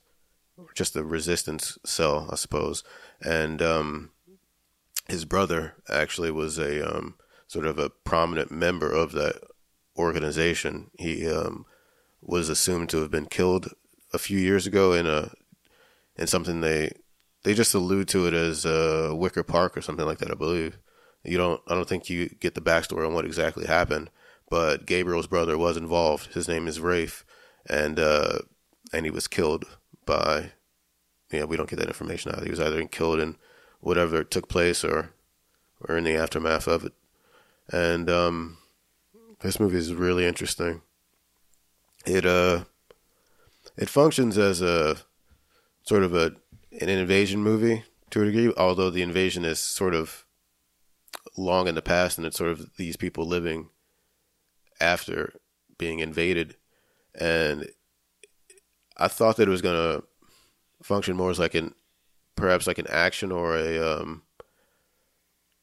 just a resistance cell, I suppose. And um, his brother actually was a um, sort of a prominent member of that organization. He um, was assumed to have been killed a few years ago in a in something they they just allude to it as uh, Wicker Park or something like that. I believe you don't. I don't think you get the backstory on what exactly happened. But Gabriel's brother was involved. His name is Rafe, and uh, and he was killed by. Yeah, we don't get that information out. He was either killed in whatever took place or or in the aftermath of it. And um, this movie is really interesting. It uh, it functions as a sort of a an invasion movie to a degree, although the invasion is sort of long in the past, and it's sort of these people living after being invaded. And I thought that it was gonna function more as like an perhaps like an action or a um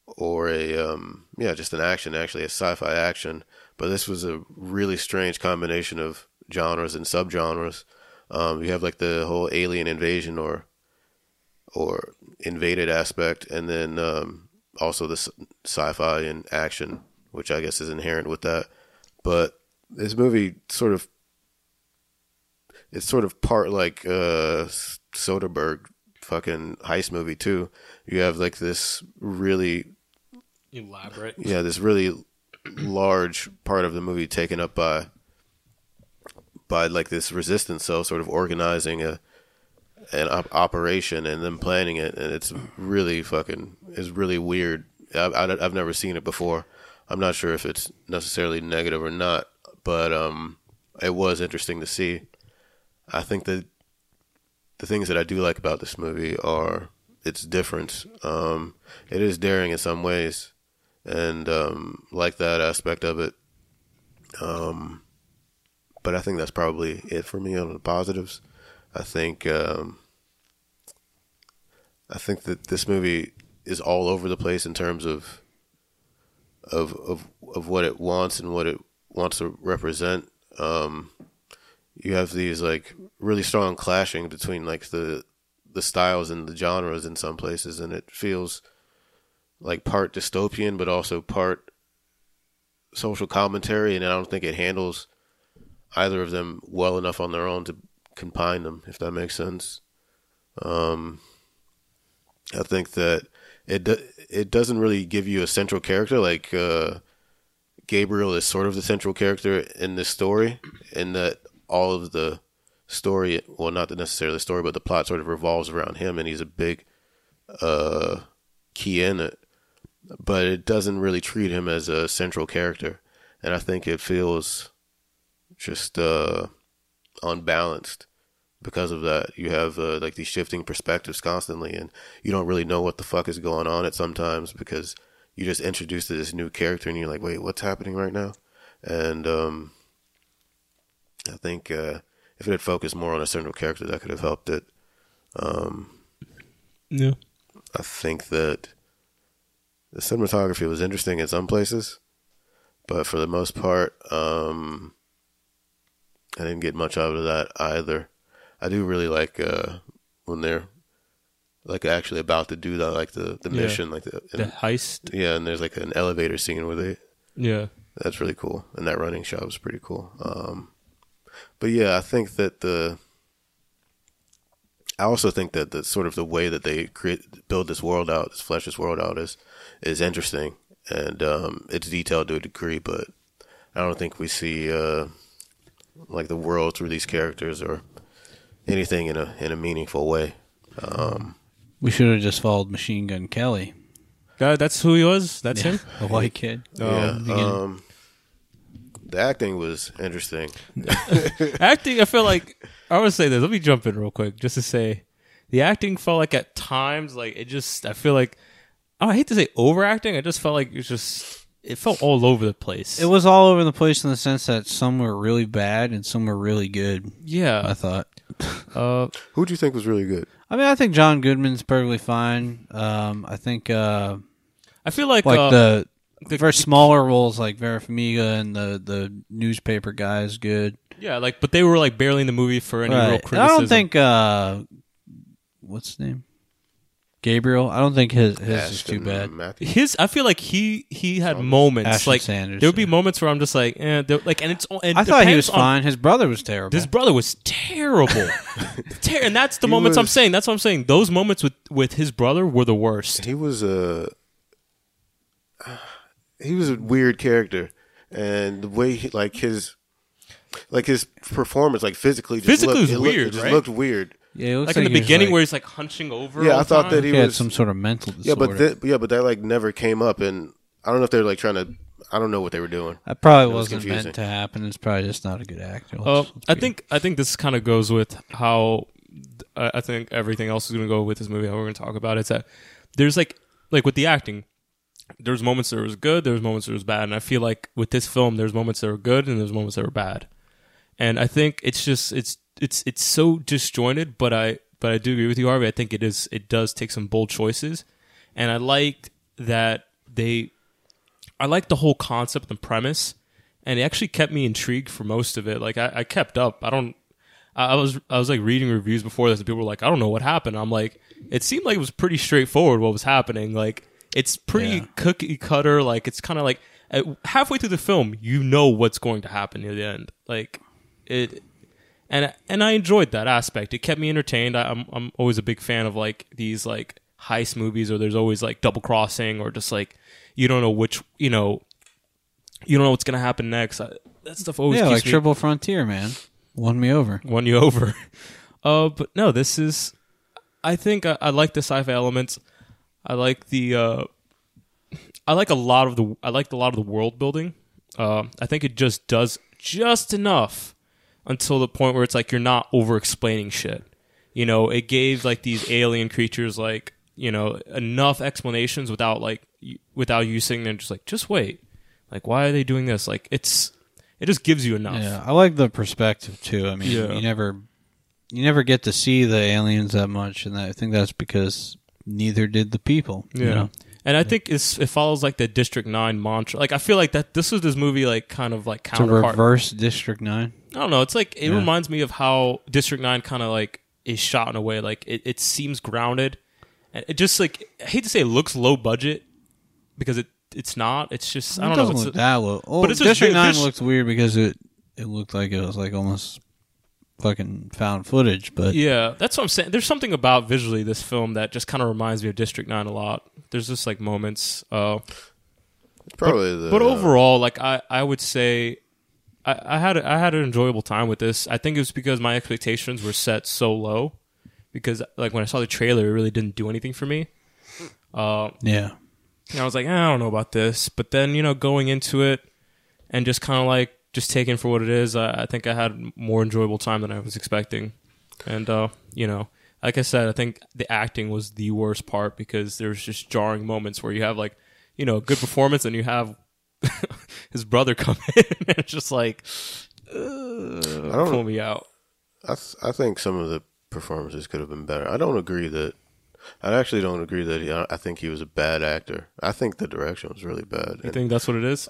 or a um yeah just an action actually a sci-fi action. But this was a really strange combination of genres and subgenres. Um you have like the whole alien invasion or or invaded aspect and then um also the sci-fi and action which i guess is inherent with that. But this movie sort of it's sort of part like uh Soderbergh fucking heist movie too. You have like this really Elaborate. yeah, this really large part of the movie taken up by by like this resistance cell sort of organizing a an op- operation and then planning it and it's really fucking it's really weird. I, I, I've never seen it before. I'm not sure if it's necessarily negative or not, but um, it was interesting to see. I think that the things that I do like about this movie are its difference. Um, it is daring in some ways, and um, like that aspect of it. Um, but I think that's probably it for me on the positives. I think um, I think that this movie is all over the place in terms of of of of what it wants and what it wants to represent. Um, you have these like really strong clashing between like the the styles and the genres in some places, and it feels like part dystopian, but also part social commentary. And I don't think it handles either of them well enough on their own to combine them, if that makes sense. Um, I think that it do, it doesn't really give you a central character like uh, Gabriel is sort of the central character in this story, in that all of the story, well, not necessarily the story, but the plot sort of revolves around him, and he's a big uh, key in it. But it doesn't really treat him as a central character, and I think it feels just uh, unbalanced because of that. You have uh, like these shifting perspectives constantly, and you don't really know what the fuck is going on at sometimes because you just introduced to this new character, and you're like, wait, what's happening right now? And um, I think uh, if it had focused more on a central character, that could have helped it. Um, Yeah. I think that the cinematography was interesting in some places, but for the most part, um, I didn't get much out of that either. I do really like uh, when they're like actually about to do that, like the the Yeah. mission, like the, The heist. yeah, and there's like an elevator scene where they Yeah. that's really cool, and that running shot was pretty cool. Um, but yeah, I think that the I also think that the sort of the way that they create build this world out, this flesh this world out is is interesting and um, it's detailed to a degree, but I don't think we see uh, like the world through these characters or anything in a in a meaningful way. Um, We should have just followed Machine Gun Kelly, God, that's who he was. That's him. A white kid. yeah, um, the acting was interesting. acting, I feel like I would say this. Let me jump in real quick just to say the acting felt like at times like it just. I feel like oh, I hate to say overacting. I just felt like it was just it felt all over the place. It was all over the place in the sense that some were really bad and some were really good. Yeah, I thought. Uh, Who do you think was really good? I mean, I think John Goodman's perfectly fine. Um, I think uh, I feel like, like uh, the, the- for smaller roles like Vera Farmiga and the the newspaper guy is good. yeah, like but they were like barely in the movie for any real Right. And criticism. I don't think uh, what's his name, Gabriel. I don't think his his is too bad. Matthews. his I feel like he he had moments Ashton like Sanders, there would be yeah. moments where I'm just like eh, there- like and it's and I thought he was on- fine. His brother was terrible. His brother was terrible, Ter- and that's the He moments I'm saying. That's what I'm saying. Those moments with with his brother were the worst. He was a he was a weird character, and the way he, like his like his performance, like physically, just Physically looked, was it looked- weird, it just right? looked weird. Yeah, it looks like, like in the beginning like- where he's like hunching over. Yeah, all I thought time. that he He had was some sort of mental disorder. Yeah, but th- yeah, but that like never came up, and I don't know if they're like trying to. I don't know what they were doing. that probably it was wasn't confusing. meant to happen. It's probably just not a good actor. Let's- Uh, let's I be- think I think this kind of goes with how I I think everything else is going to go with this movie. How we're going to talk about it. It's that there's like like with the acting, there's moments that was good, there's moments that was bad, and I feel like with this film, there's moments that were good and there's moments that were bad, and I think it's just it's it's it's so disjointed. But I but I do agree with you, Harvey. I think it is it does take some bold choices, and I liked that they I like the whole concept and premise, and it actually kept me intrigued for most of it. Like I, I kept up. I don't. I was I was like reading reviews before this, and people were like, "I don't know what happened." I'm like, it seemed like it was pretty straightforward what was happening. Like it's pretty Yeah. cookie cutter. Like it's kind of like uh, halfway through the film, you know what's going to happen near the end. Like it, and and I enjoyed that aspect. It kept me entertained. I, I'm I'm always a big fan of like these like heist movies, or there's always like double crossing, or just like you don't know which you know you don't know what's gonna happen next. I, that stuff always yeah, like me Triple Frontier, man, won me over. won you over. Uh, but no, this is. I think I, I like the sci-fi elements. I like the. Uh, I like a lot of the. I like a lot of the world building. Uh, I think it just does just enough until the point where it's like you're not over explaining shit. You know, it gave like these alien creatures like you know enough explanations without like y- without you sitting there and just like just wait, like why are they doing this? Like it's it just gives you enough. Yeah, I like the perspective too. I mean, Yeah. you never, you never get to see the aliens that much, and I think that's because neither did the people. you Yeah. know? And I think it's, it follows like the District Nine mantra. Like I feel like that this was this movie like kind of like to counterpart. reverse District Nine. I don't know. It's like it Yeah. reminds me of how District Nine kind of like is shot in a way like it, it seems grounded, and it just like I hate to say it looks low budget because it it's not. It's just I don't know. doesn't It's look that low. Oh, but it's District vi- Nine looked weird because it it looked like it was like almost fucking found footage, but yeah, that's what I'm saying. There's something about visually this film that just kind of reminds me of District Nine a lot. There's just like moments. Uh, Probably the. but overall, like I, I would say, I, I had a, I had an enjoyable time with this. I think it was because my expectations were set so low, because like when I saw the trailer, it really didn't do anything for me. Uh, yeah, and I was like, "Eh, I don't know about this, but then you know, going into it and just kind of like just taking it for what it is, I, I think I had more enjoyable time than I was expecting. And uh, you know, like I said, I think the acting was the worst part because there's just jarring moments where you have like, you know, a good performance and you have his brother come in and it's just like, I pull don't. me out. I th- I think some of the performances could have been better. I don't agree that. I actually don't agree that he. I I think he was a bad actor. I think the direction was really bad. You And- think that's what it is?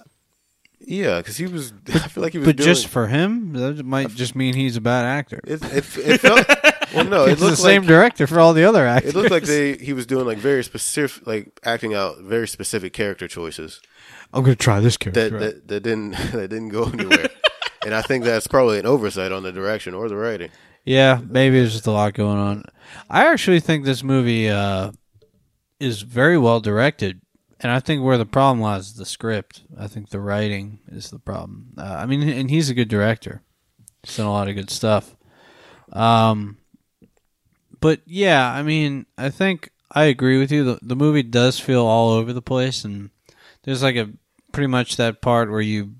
Yeah, because he was. I feel like he was. but doing, just for him, that might just mean he's a bad actor. it, it, it felt. Well, no, it it's the same like director for all the other actors. it looked like they he was doing like very specific, like acting out very specific character choices I'm gonna try this character. that that, that didn't that didn't go anywhere. and I think that's probably an oversight on the direction or the writing. Yeah, maybe there's just a lot going on. I actually think this movie uh, is very well directed, and I think where the problem lies is the script. I think the writing is the problem. Uh, I mean, and he's a good director. He's done a lot of good stuff. Um, but yeah, I mean, I think I agree with you. The, the movie does feel all over the place, and there's like a pretty much that part where you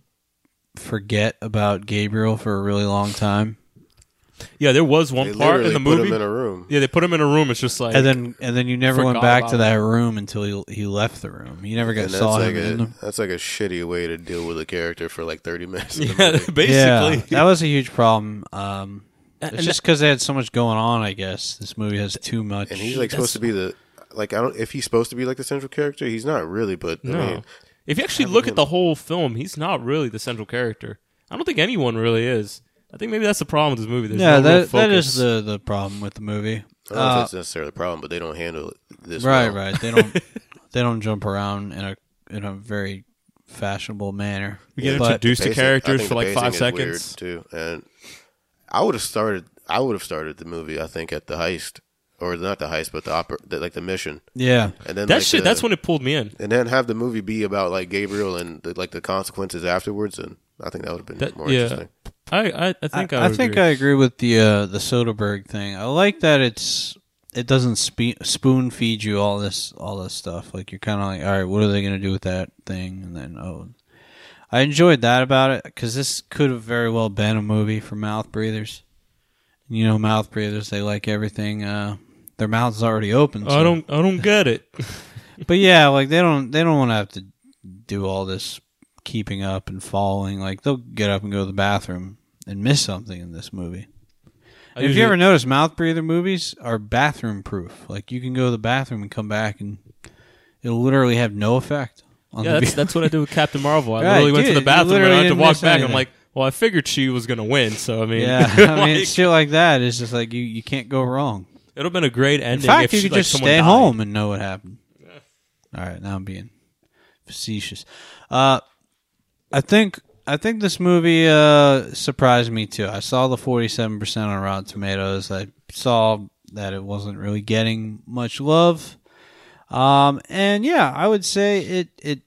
forget about Gabriel for a really long time. Yeah, there was one They part in literally the put movie. him in a room. yeah, they put him in a room. It's just like and then and then you never went forgot back about to that room until he he left the room. You never got And that's saw like him in a them. that's like a shitty way to deal with a character for like thirty minutes. in the yeah, movie. basically. Yeah, that was a huge problem. Um, it's just because they had so much going on. I guess this movie has too much. and he's like supposed to be the like I don't if he's supposed to be like the central character, he's not really. But No. I mean, if you actually having look at the whole film, he's not really the central character. I don't think anyone really is. I think maybe that's the problem with this movie. There's yeah, no real that that is the the problem with the movie. I don't know Uh, if that's necessarily a problem, but they don't handle it this right, well. right. They don't they don't jump around in a in a very fashionable manner. We get But- introduced to Pacing- I characters think for the like pacing five is seconds. weird, too. And I would have started. I would have started the movie. I think at the heist, or not the heist, but the opera, the, like the mission, Yeah, and then That like, shit. the- that's when it pulled me in. and then have the movie be about like Gabriel and the, like the consequences afterwards, and I think that would have been That- more yeah. interesting. I I, I think I, I, would think agree. I agree with the uh, the Soderbergh thing. I like that it's it doesn't spe- spoon feed you all this all this stuff. Like you're kind of like, all right, what are they going to do with that thing? And then oh, I enjoyed that about it because this could have very well been a movie for mouth breathers. You know, mouth breathers they like everything. Uh, their mouth's already open. I don't I don't get it. But yeah, like they don't they don't want to have to do all this keeping up and following. Like they'll get up and go to the bathroom and miss something in this movie. I If you ever notice, mouth breather movies are bathroom proof. Like you can go to the bathroom and come back, and it'll literally have no effect. On yeah, the that's that's what I did with Captain Marvel. I Right, literally went dude, to the bathroom and I had to walk back. I'm like, well, I figured she was gonna win, so I mean, yeah. I mean, like, shit like that is just like you you can't go wrong. it'd have been a great ending. In fact, if you she, could like, just stay died. home and know what happened. All right, now I'm being facetious. Uh, I think I think this movie uh, surprised me too. I saw the 47 percent on Rotten Tomatoes. I saw that it wasn't really getting much love, um, and yeah, I would say it it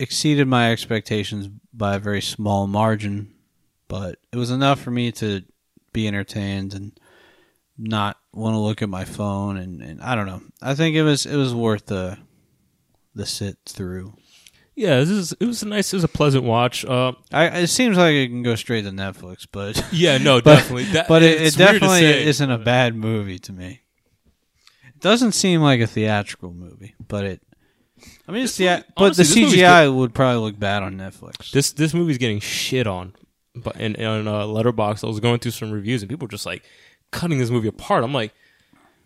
exceeded my expectations by a very small margin, but it was enough for me to be entertained and not want to look at my phone and, and I don't know. I think it was it was worth the the sit through. Yeah, this is it was a nice, it was a pleasant watch. Uh, I it seems like it can go straight to Netflix, but yeah, no, but, definitely. That, but it, it it's weird to definitely say. isn't a bad movie to me. It doesn't seem like a theatrical movie, but it. I mean, it's the movie- but honestly, the CGI would probably look bad on Netflix. This this movie's getting shit on, but in on uh, Letterboxd, I was going through some reviews and people were just like cutting this movie apart. I'm like,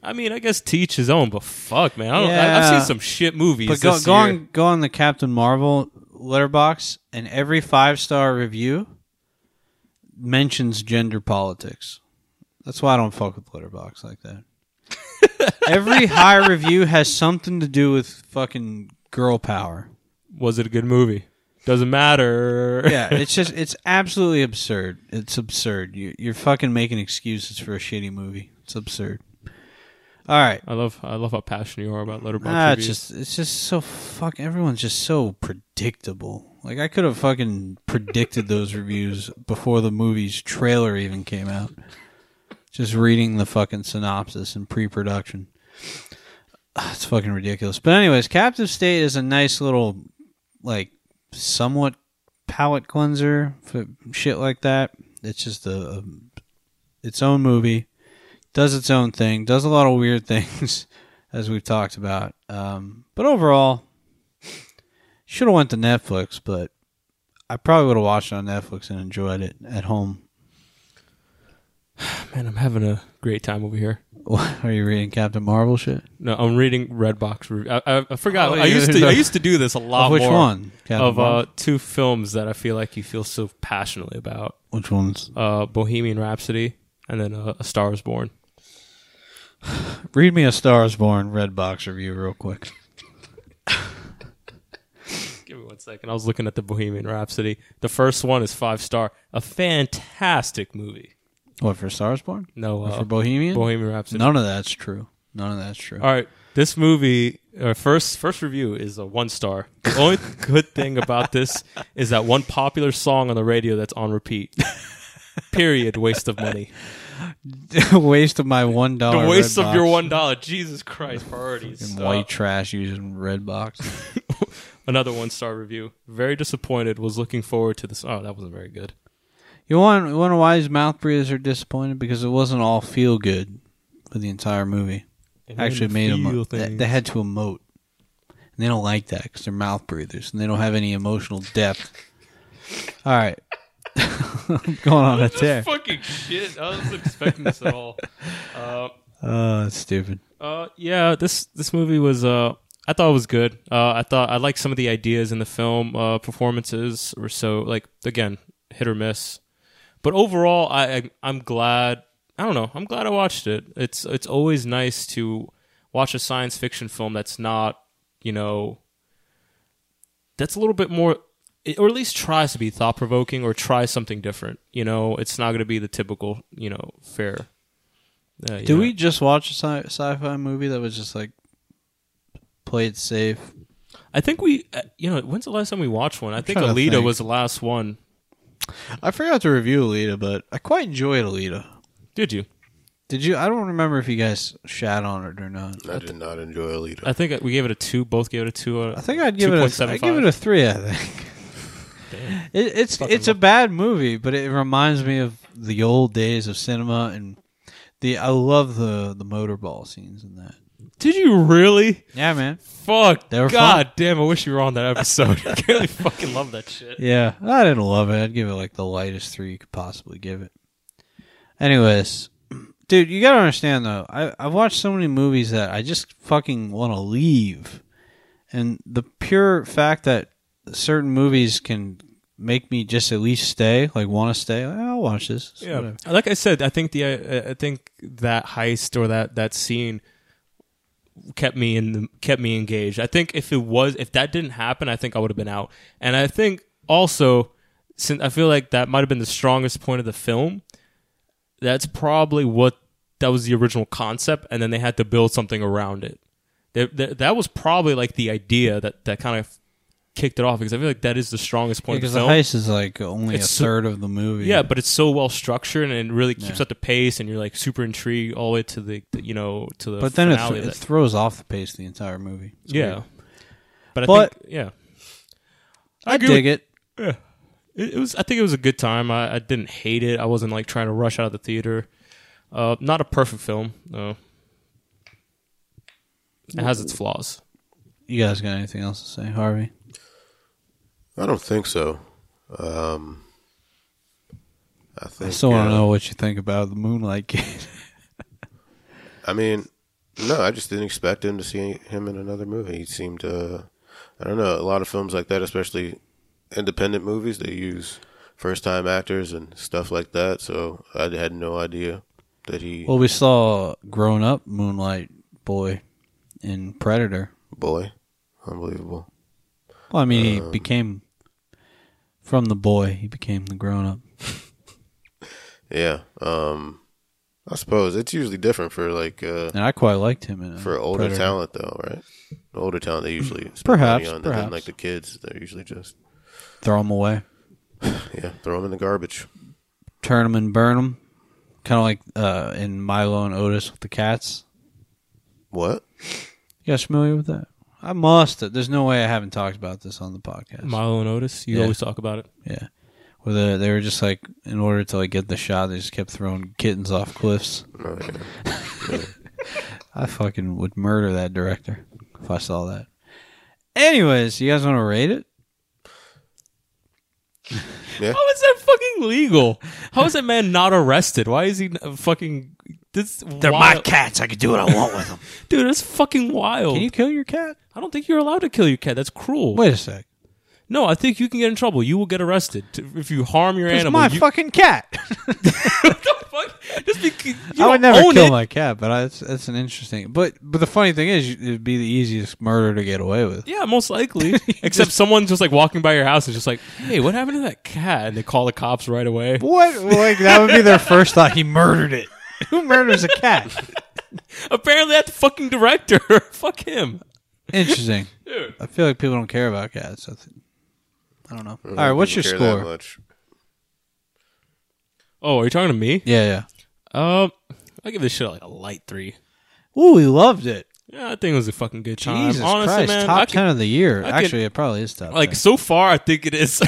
I mean, I guess teach his own, but fuck, man, I don't, I, I've seen some shit movies. But go, go on go on the Captain Marvel Letterboxd, and every five star review mentions gender politics. That's why I don't fuck with Letterboxd like that. every high review has something to do with fucking girl power. Was it a good movie? Doesn't matter. Yeah, it's just it's absolutely absurd. It's absurd. You, you're fucking making excuses for a shitty movie. It's absurd. All right. I love I love how passionate you are about Letterboxd Ah, it's reviews. just it's just so fuck. Everyone's just so predictable. Like I could have fucking predicted those reviews before the movie's trailer even came out. Just reading the fucking synopsis and pre-production. It's fucking ridiculous. But anyways, Captive State is a nice little, like, somewhat palate cleanser for shit like that. It's just a, a its own movie does its own thing, does a lot of weird things, as we've talked about. Um, but overall, should have went to Netflix, but I probably would have watched it on Netflix and enjoyed it at home. man, I'm having a great time over here. What, are you reading Captain Marvel shit? No, I'm reading Redbox. Re- I, I, I forgot. Oh, I used to. I used to do this a lot Of which more. one? Captain Of uh, two films that I feel like you feel so passionately about: which ones? uh, Bohemian Rhapsody and then uh, A Star Is Born. Read me a Stars Born Red Box review real quick. Give me one second. I was looking at the Bohemian Rhapsody. The first one is five star. A fantastic movie. What for Stars Born? No, Or uh, for Bohemian? Bohemian Rhapsody. None of that's true. None of that's true. All right, this movie, uh, first first review is a one star. The only good thing about this is that one popular song on the radio that's on repeat. Period. Waste of money. waste of my one The waste of your one dollar. Jesus Christ, priorities. And Uh, white trash using Redbox. another one star review. Very disappointed. Was looking forward to this. Oh, that wasn't very good. You want you want to why his mouth breathers are disappointed because it wasn't all feel good for the entire movie. It Actually, made them they, they had to emote, and they don't like that because they're mouth breathers and they don't have any emotional depth. All right, going on a tear. fucking shit. I wasn't expecting this at all. Uh, Oh, that's stupid. Uh, yeah, this this movie was. Uh, I thought it was good. Uh, I thought I liked some of the ideas in the film. Uh, performances were so like again hit or miss, but overall, I, I I'm glad. I don't know. I'm glad I watched it. It's it's always nice to watch a science fiction film that's not you know that's a little bit more or at least tries to be thought provoking or try something different. You know, it's not going to be the typical you know fare. Uh, Did yeah. we just watch a sci- sci-fi movie that was just like play it safe? I think we, uh, you know, when's the last time we watched one? I think trying to Alita think. was the last one. I forgot to review Alita, but I quite enjoyed Alita. Did you? Did you? I don't remember if you guys shat on it or not. I did not enjoy Alita. I think we gave it a two. Both gave it a two. Uh, I think I'd give it. A, I'd give it a three. I think. It, it's Fucking it's a bad movie, but it reminds me of the old days of cinema and the. I love the the motorball scenes in that. Did you really? Yeah, man. Fuck. They were God damn! I wish you were on that episode. I really fucking love that shit. Yeah, I didn't love it. I'd give it like the lightest three you could possibly give it. Anyways, dude, you gotta understand though. I I've watched so many movies that I just fucking want to leave, and the pure fact that certain movies can make me just at least stay, like want to stay. Like, I'll watch this. It's Yeah, whatever. like I said, I think the uh, I think that heist or that that scene kept me in the, kept me engaged. I think if it was if that didn't happen, I think I would have been out. And I think also since I feel like that might have been the strongest point of the film. That's probably what that was the original concept, and then they had to build something around it. That, that, that was probably like the idea that that kind of kicked it off because I feel like that is the strongest point because the the heist is like only It's a so- third of the movie. Yeah, but it's so well structured and it really keeps Yeah. up the pace, and you're like super intrigued all the way to the, the you know to the. but then it, th- it throws off the pace the entire movie. It's yeah, weird. but I But- think yeah, I, agree dig it. it, it was. I think it was a good time. I, I didn't hate it. I wasn't like trying to rush out of the theater. Uh, not a perfect film. No, it has its flaws. You guys got anything else to say, Harvey? I don't think so. Um, I I think. still want uh, to know what you think about the Moonlight Kid. I mean, no, I just didn't expect him to see him in another movie. He seemed, uh, I don't know, a lot of films like that, especially independent movies, they use first time actors and stuff like that. So I had no idea that he, well, we saw grown up Moonlight Boy in Predator. boy, unbelievable. Well, I mean, he Um, became from the boy, he became the grown up. Yeah. Um, I suppose it's usually different for like, uh, And I quite liked him in for older Predator. talent though, right? Older talent they usually spend Perhaps, money on. Perhaps. like the kids. They're usually just Throw them away, yeah, throw them in the garbage. turn them and burn them. kind of like uh, in Milo and Otis with the cats. What? You guys familiar with that? I must. have. There's no way I haven't talked about this on the podcast. Milo and Otis, you Yeah. always talk about it. Yeah. Where the, they were just like, in order to like get the shot, they just kept throwing kittens off cliffs. Oh, yeah. I fucking would murder that director if I saw that. Anyways, you guys want to rate it? Yeah. How is that fucking legal? How is that man not arrested? Why is he n- fucking? This They're wild- my cats. I can do what I want with them. dude. That's fucking wild. Can you kill your cat? I don't think you're allowed to kill your cat. That's cruel. Wait a sec. No, I think you can get in trouble. You will get arrested T- if you harm your animal. It's animal. my you, fucking cat. fuck? Just because you I would don't never own kill it. my cat, but I, it's, it's an interesting. But but the funny thing is, it'd be the easiest murder to get away with. Yeah, most likely. Except someone's just like walking by your house and just like, "Hey, what happened to that cat?" And they call the cops right away. What? Like that would be their first thought. He murdered it. Who murders a cat? Apparently, that fucking director. Fuck him. Interesting. Dude. I feel like people don't care about cats. I, think. I don't know. I don't All right, what's your people care that score? much. Oh, are you talking to me? Yeah, yeah. Um, I give this shit like a light three. Ooh, we loved it. Yeah, I think it was a fucking good time. Jesus Honestly, Christ, man, top could- ten of the year. I could- Actually, it probably is top. like 10. so far, I think it is.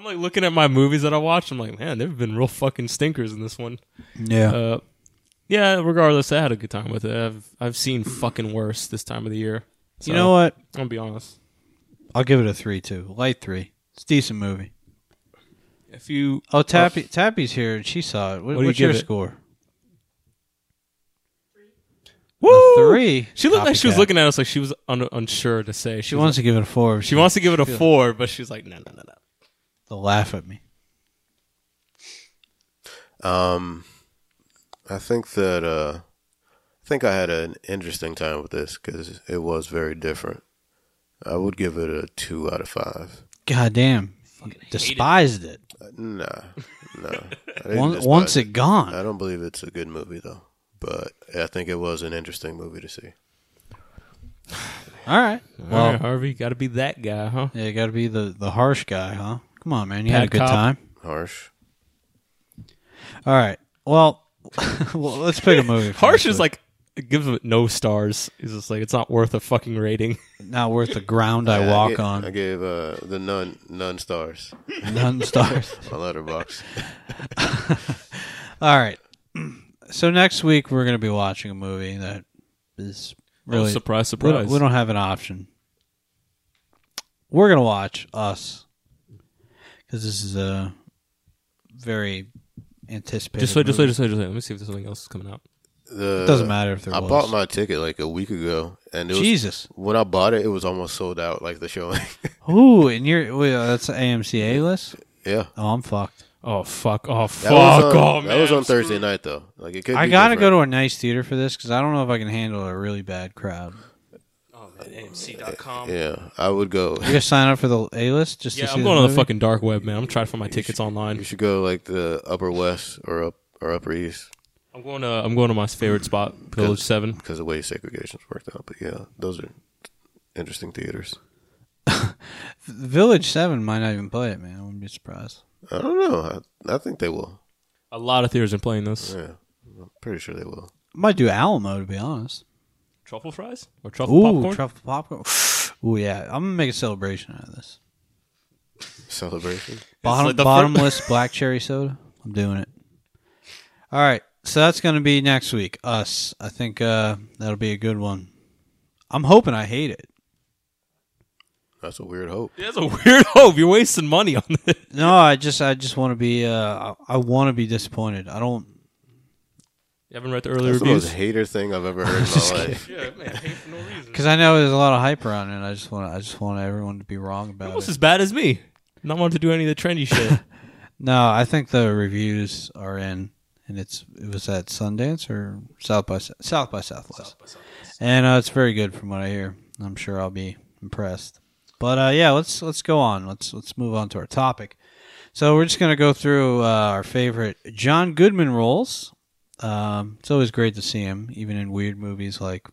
I'm like looking at my movies that I watched. I'm like, man, there've been real fucking stinkers in this one. yeah. Uh, yeah. Regardless, I had a good time with it. I've I've seen fucking worse this time of the year. you know what? I'm gonna be honest. I'll give it a three too. Light three. It's a decent movie. If you Oh, Tappy, Tappy's here and she saw it. What, What do you your give it? score? Woo! three. She looked like she was looking at us like she was un- unsure to say. She was wants to give it a four. like- she wants to give it a four, but she's like, no, no, no, no. To laugh at me. Um, I think that uh, I think I had an interesting time with this because it was very different. I would give it a two out of five. God damn. Despised it. Uh, Nah, no. I didn't Once, despise once it gone, I don't believe it's a good movie though, but I think it was an interesting movie to see. All All right. Well, Well, Harvey, got to be that guy, huh? yeah, you got to be the the harsh guy, huh? Come on, man. You had a good cop. time. Harsh. All right. Well, well let's pick a movie. Harsh is like gives it no stars. He's just like it's not worth a fucking rating. not worth the ground I Yeah, walk gave, on. I gave uh, the nun none stars None stars. on Letterboxd. All right. So next week we're going to be watching a movie that is really oh, surprise, we don't, surprise. we don't have an option. We're going to watch Us because this is a very anticipated. just wait, just wait, movie. just wait, just wait. Let me see if there's something else coming out. The, It doesn't matter if there I was. bought my ticket like a week ago, and it was Jesus. when I bought it, it was almost sold out. Like the showing. Ooh, and you're wait, uh, that's AMC A list. yeah, Oh, I'm fucked. Oh fuck! Oh that fuck! was on, oh that was on Thursday night though. Like it could. I be got to different. go to a nice theater for this because I don't know if I can handle a really bad crowd. Man, AMC.com. Yeah, I would go. You gonna sign up for the A list just Yeah, to see I'm going on the movie? fucking dark web, man. I'm trying to find my tickets online. You should go like the Upper West or up or Upper East I'm going to I'm going to my favorite spot, Village Seven. because the way segregation's worked out. But yeah, those are interesting theaters. Village Seven might not even play it, man. I wouldn't be surprised. I don't know. I, I think they will. A lot of theaters are playing this. Yeah, I'm pretty sure they will. Might do Alamo to be honest. Truffle fries or truffle Ooh, popcorn? truffle popcorn. Ooh, yeah. I'm gonna make a celebration out of this. Celebration. Bottom, like the fir- bottomless black cherry soda. I'm doing it. All right, so that's gonna be next week. Us. I think uh, that'll be a good one. I'm hoping I hate it. That's a weird hope. Yeah, That's a weird hope. You're wasting money on this. No, I just I just want to be uh, I, I want to be disappointed. I don't. You haven't read the early That's the reviews? most hater thing I've ever heard in my life. yeah, man, hate for no reason. Because I know there's a lot of hype around it. And I just want I just want everyone to be wrong about Almost it. as bad as me. Not wanting to do any of the trendy shit. No, I think the reviews are in, and it's it was at Sundance or South by Sou- South by Southwest, and uh, it's very good from what I hear. I'm sure I'll be impressed. But uh, yeah, let's let's go on. Let's let's move on to our topic. So we're just gonna go through uh, our favorite John Goodman roles. Um, it's always great to see him, even in weird movies like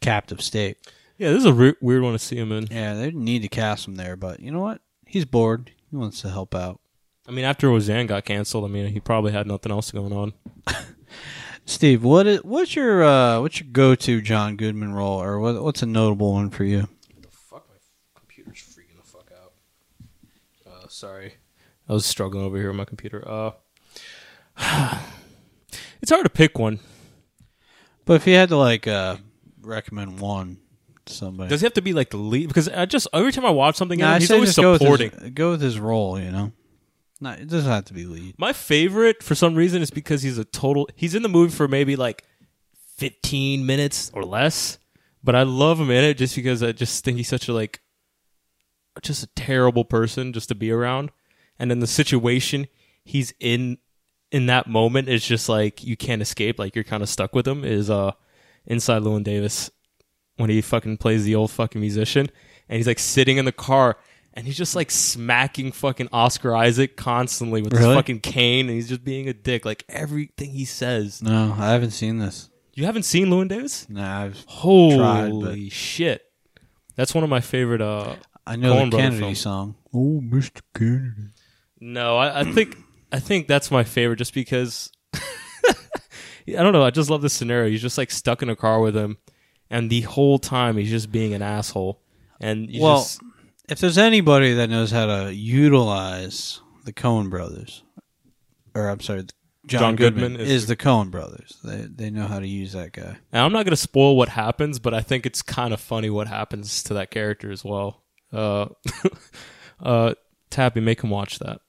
Captive State. yeah, this is a re- weird one to see him in. Yeah, they didn't need to cast him there, but you know what? He's bored. He wants to help out. I mean, after Roseanne got canceled, I mean, he probably had nothing else going on. Steve, what is what's your uh, what's your go to John Goodman role, or what, what's a notable one for you? The fuck, my computer's freaking the fuck out. Uh, sorry. I was struggling over here with my computer. Uh, it's hard to pick one. But if you had to like uh, recommend one to somebody, Does he have to be like the lead? Because I just every time I watch something, Nah, I he's say always just go with, supporting. his, go with his role. You know, not it doesn't have to be lead. My favorite, for some reason, is because he's a total. He's in the movie for maybe like fifteen minutes or less, but I love him in it just because I just think he's such a like, just a terrible person just to be around, and then the situation he's in in that moment is just like you can't escape. Like you're kind of stuck with him. Is uh inside Llewyn Davis when he fucking plays the old fucking musician, and he's like sitting in the car. And he's just like smacking fucking Oscar Isaac constantly with Really? his fucking cane, and he's just being a dick. Like everything he says. No, I haven't seen this. You haven't seen Llewyn Davis? No, I've Holy Tried, but- shit! That's one of my favorite. Uh, I know Coen the Kennedy film. song. Oh, Mr. Kennedy. no, I, I think I think that's my favorite, just because. I don't know. I just love this scenario. He's just like stuck in a car with him, and the whole time he's just being an asshole. And you Well, just if there's anybody that knows how to utilize the Coen brothers, or I'm sorry, John, John Goodman, Goodman is, is the Coen brothers. They they know how to use that guy. And I'm not going to spoil what happens, but I think it's kind of funny what happens to that character as well. Uh, uh, Tappy, make him watch that.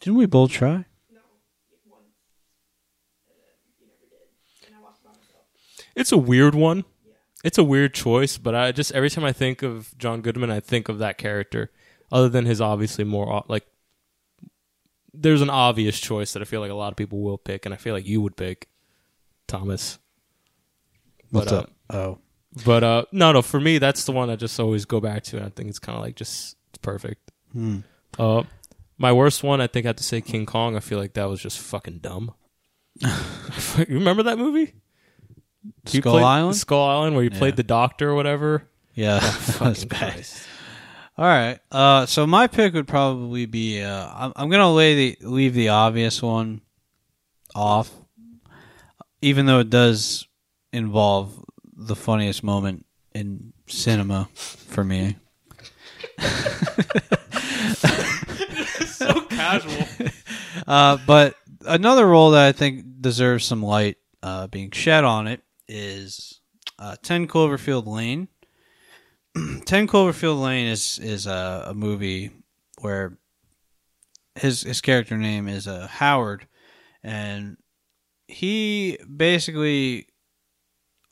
Didn't we both try? No, it's a weird one. It's a weird choice, but I just every time I think of John Goodman, I think of that character. Other than his obviously more like, there's an obvious choice that I feel like a lot of people will pick, and I feel like you would pick Thomas. What's But, uh, up? Oh, But uh, no, no, for me that's the one I just always go back to, and I think it's kind of like just it's perfect. Hmm. Uh, my worst one, I think I have to say King Kong. I feel like that was just fucking dumb. you remember that movie? Skull played Island. Skull Island, where you Yeah. played the doctor or whatever. Yeah, that's Fucking bad. Christ. All right. Uh, so my pick would probably be. Uh, I'm, I'm gonna lay the leave the obvious one off, even though it does involve the funniest moment in cinema for me. casual. Uh, but another role that I think deserves some light uh, being shed on it is uh, 10 Cloverfield Lane. 10 Cloverfield Lane is is a, a movie where his his character name is uh, Howard, and he basically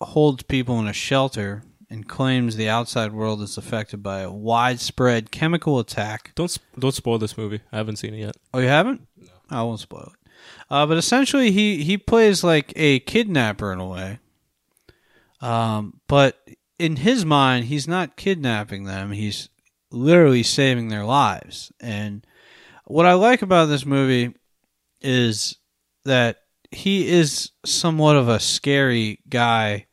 holds people in a shelter and claims the outside world is affected by a widespread chemical attack Don't sp- don't spoil this movie. I haven't seen it yet. Oh, you haven't? No. I won't spoil it. Uh, but essentially, he he plays like a kidnapper in a way. Um, but in his mind, he's not kidnapping them. He's literally saving their lives. And what I like about this movie is that he is somewhat of a scary guy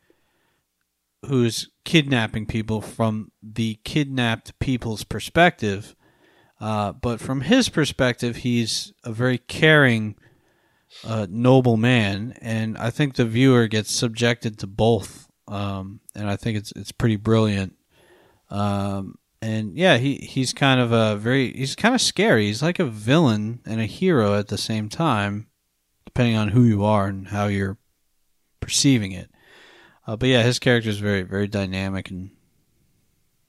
who's kidnapping people from the kidnapped people's perspective. Uh, but from his perspective, he's a very caring, uh, noble man, and I think the viewer gets subjected to both. Um, and I think it's it's pretty brilliant. Um, and yeah, he he's kind of a very he's kind of scary. He's like a villain and a hero at the same time, depending on who you are and how you're perceiving it. Uh, but yeah, his character is very very dynamic and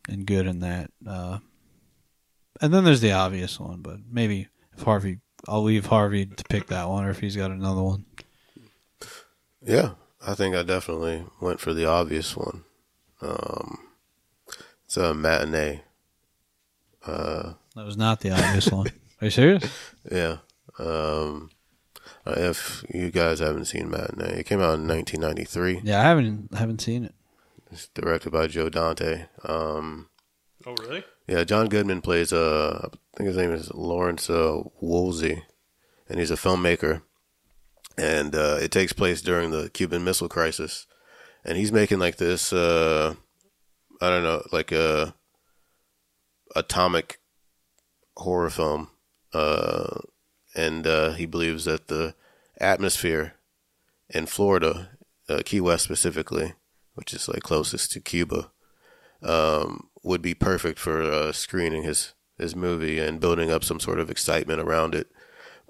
and good in that. Uh, and then there's the obvious one, but maybe if Harvey, I'll leave Harvey to pick that one, or if he's got another one. Yeah, I think I definitely went for the obvious one. Um, it's a matinee. Uh, That was not the obvious one. Are you serious? yeah. Um, if you guys haven't seen Matinee, it came out in 1993. Yeah, I haven't haven't seen it. It's directed by Joe Dante. Um, Oh really? yeah, John Goodman plays, uh, I think his name is Lawrence uh, Woolsey, and he's a filmmaker. And uh, it takes place during the Cuban Missile Crisis. And he's making like this, uh, I don't know, like a atomic horror film. Uh, and uh, he believes that the atmosphere in Florida, uh, Key West specifically, which is like closest to Cuba, um, would be perfect for uh, screening his his movie and building up some sort of excitement around it.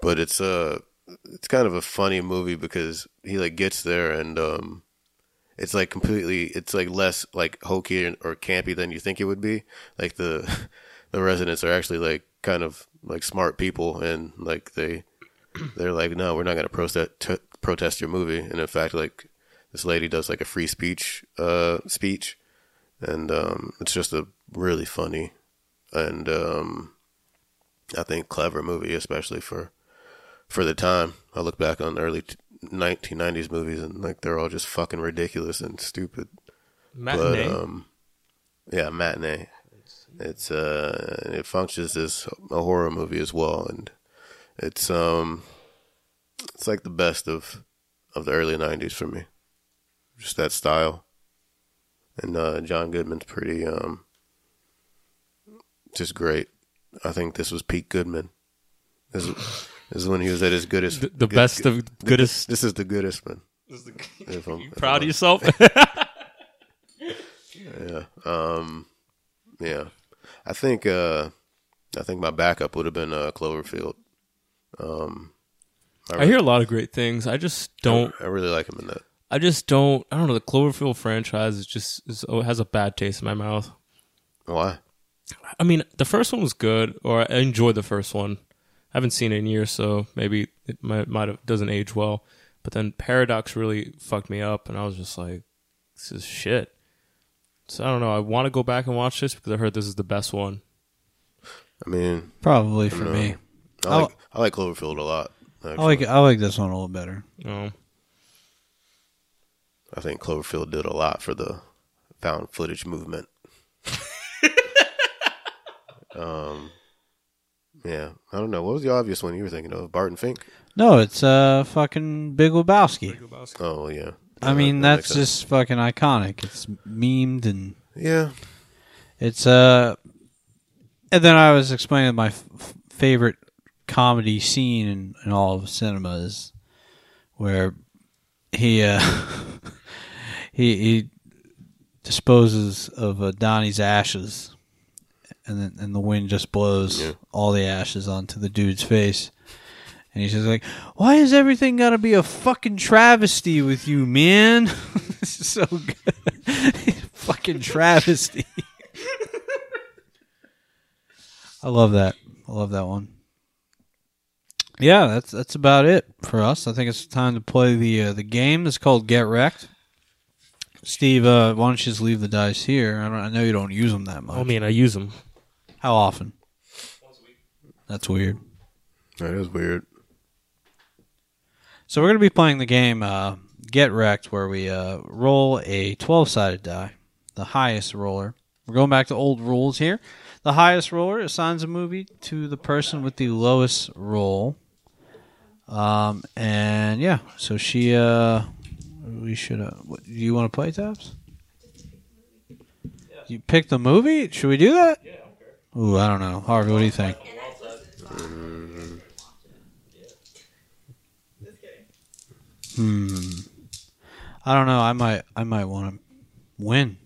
But it's uh it's kind of a funny movie because he like gets there and um it's like completely it's like less like hokey or campy than you think it would be. Like the the residents are actually like kind of like smart people and like they they're like no we're not going to protest t- protest your movie and in fact like this lady does like a free speech uh speech and um it's just a really funny and um I think clever movie especially for for the time. I look back on early t- 1990s movies and like they're all just fucking ridiculous and stupid. Matinee. But um, yeah, matinee. It's uh, it functions as a horror movie as well, and it's um, it's like the best of of the early '90s for me. Just that style, and uh, John Goodman's pretty um, just great. I think this was Pete Goodman. This is, this is when he was at his goodest. the, the good- best good- of goodest. This is the goodest man. If I'm- You if proud of I'm- yourself? Yeah. Um. Yeah. I think. Uh. I think my backup would have been uh, Cloverfield. Um. I hear a lot of great things. I just don't. I really like him in that. I just don't. I don't know. The Cloverfield franchise is just is, oh, has a bad taste in my mouth. Why? I mean, the first one was good, or I enjoyed the first one. I haven't seen it in years, so maybe it might might have doesn't age well. But then Paradox really fucked me up, and I was just like, "This is shit." So I don't know. I want to go back and watch this because I heard this is the best one. I mean, Probably for No. me. I like I like Cloverfield a lot. I like I like this one a little better. Oh, I think Cloverfield did a lot for the found footage movement. um. Yeah, I don't know. What was the obvious one you were thinking of? Barton Fink. No, it's uh fucking Big Lebowski. Oh yeah, I mean, that that's just fucking iconic. It's memed and Yeah. it's uh. And then I was explaining my f- f- favorite comedy scene in, in all of cinema is where he uh he he disposes of uh, Donnie's ashes, and then and the wind just blows Yeah. all the ashes onto the dude's face. And he's just like, "Why is everything got to be a fucking travesty with you, man?" this is so good, fucking travesty. I love that. I love that one. Yeah, that's that's about it for us. I think it's time to play the uh, the game. It's called Get Wrecked. Steve, uh, why don't you just leave the dice here? I don't. I know you don't use them that much. I mean, I use them. How often? That's weird. That is weird. So we're going to be playing the game uh, Get Wrecked, where we uh, roll a 12 sided die, the highest roller. We're going back to old rules here. The highest roller assigns a movie to the person with the lowest roll. Um, and yeah, so she, uh, we should, uh, what, do you want to play, Tabs? You picked the movie? Should we do that? Yeah, Ooh, I don't know. Harvey, what do you think? Hmm. I don't know. I might. I might want to win.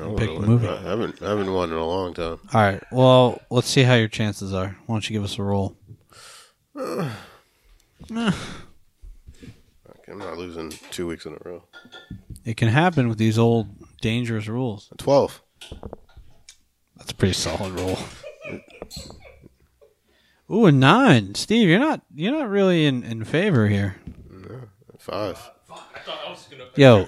I Pick movie. I haven't I haven't won in a long time. All right. Well, let's see how your chances are. Why don't you give us a roll? I'm not losing two weeks in a row. It can happen with these old dangerous rules. Twelve. That's a pretty solid roll. Ooh, a nine. Steve, you're not. You're not really in in favor here. Five. Yo,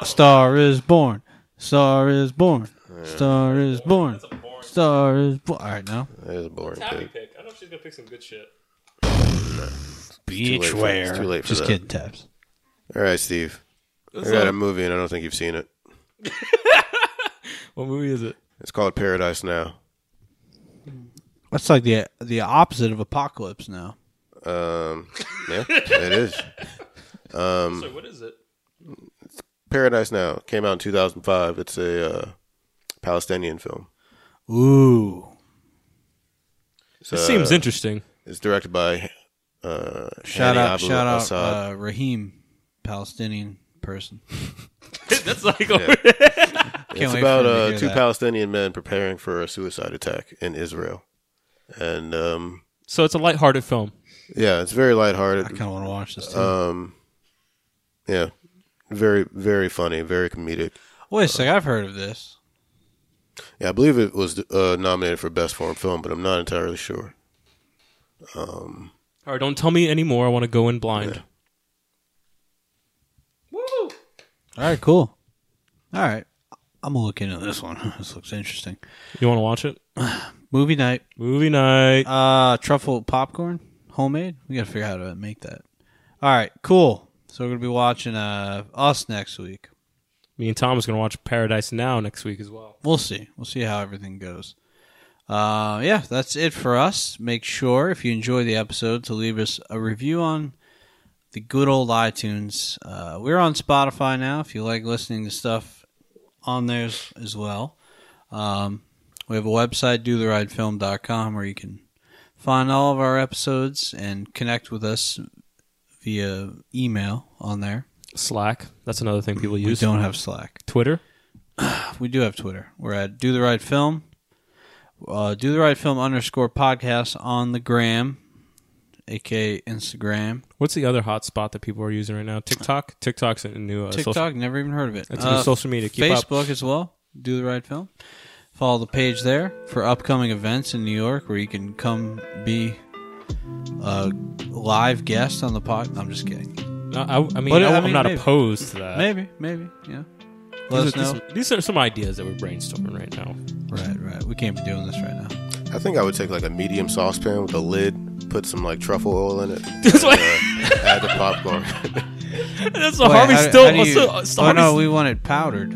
a star is born. Star is born. Star is born. Star is born. All right, now. That is a boring pick. pick. I know she's gonna pick some good shit. late for- too late for Just that. kidding, Tabs. All right, Steve. I got a movie and I don't think you've seen it. What movie is it? It's called Paradise Now. That's like the the opposite of apocalypse now. Um, yeah, it is. Um, Sorry, what is it? Paradise Now came out in 2005. It's a uh, Palestinian film. Ooh. It's, It uh, seems interesting. It's directed by uh, Shout Hany out, Abu shout out, Assad. uh, Raheem, Palestinian person. That's like it's wait about for him uh, two that. Palestinian men preparing for a suicide attack in Israel, and um, so it's a lighthearted film. yeah, it's very lighthearted. I kind of want to watch this too. Um, yeah, very very funny, very comedic. Wait a sec, I've heard of this. Yeah, I believe it was uh, nominated for best foreign film, but I'm not entirely sure. All right, don't tell me anymore. I want to go in blind. Woo! All right, cool. All right, I'm gonna look into this one. this looks interesting. You want to watch it? Movie night. Movie night. Uh, truffle popcorn, homemade. We gotta figure out how to make that. All right, cool. So we're gonna be watching uh us next week. Me and Tom is gonna watch Paradise Now next week as well. We'll see. We'll see how everything goes. Uh, yeah, that's it for us. Make sure if you enjoy the episode to leave us a review on the good old iTunes. Uh, we're on Spotify now. If you like listening to stuff on there as- well, um, we have a website, dotherightfilm.com, where you can find all of our episodes and connect with us via email on there. Slack. That's another thing people use. We don't have Slack. Twitter. We do have Twitter. We're at Do the Right Film. Uh, do the Right Film underscore podcast on the gram, aka Instagram. What's the other hot spot that people are using right now? TikTok. TikTok's a new uh, TikTok, social. never even heard of it. It's a new Uh, social media. Keep up. Facebook as well. Do the Right Film. Follow the page there for upcoming events in New York where you can come be a live guest on the pod. I'm just kidding. No, I, I mean, But, I, I am mean, not maybe. opposed to that. Maybe, maybe, yeah. Let These us are, know. these, these are some ideas that we're brainstorming right now. Right, right. We can't be doing this right now. I think I would take like a medium saucepan with a lid, put some like truffle oil in it, That's and, why- uh, add the popcorn. That's what Wait, Harvey how- still. how do you- still- still oh Harvey's- no, we want it powdered.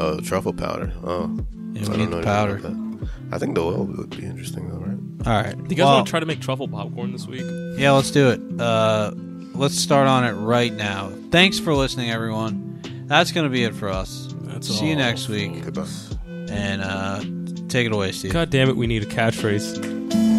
oh, truffle powder. Oh, Yeah, I we don't need know the powder. about that. I think the oil would be interesting though, right? All right. Do you guys Well, want to try to make truffle popcorn this week? Yeah, let's do it. Uh, let's start on it right now. Thanks for listening, everyone. That's going to be it for us. That's See you next week. Goodbye. And uh, take it away, Steve. God damn it, we need a catchphrase.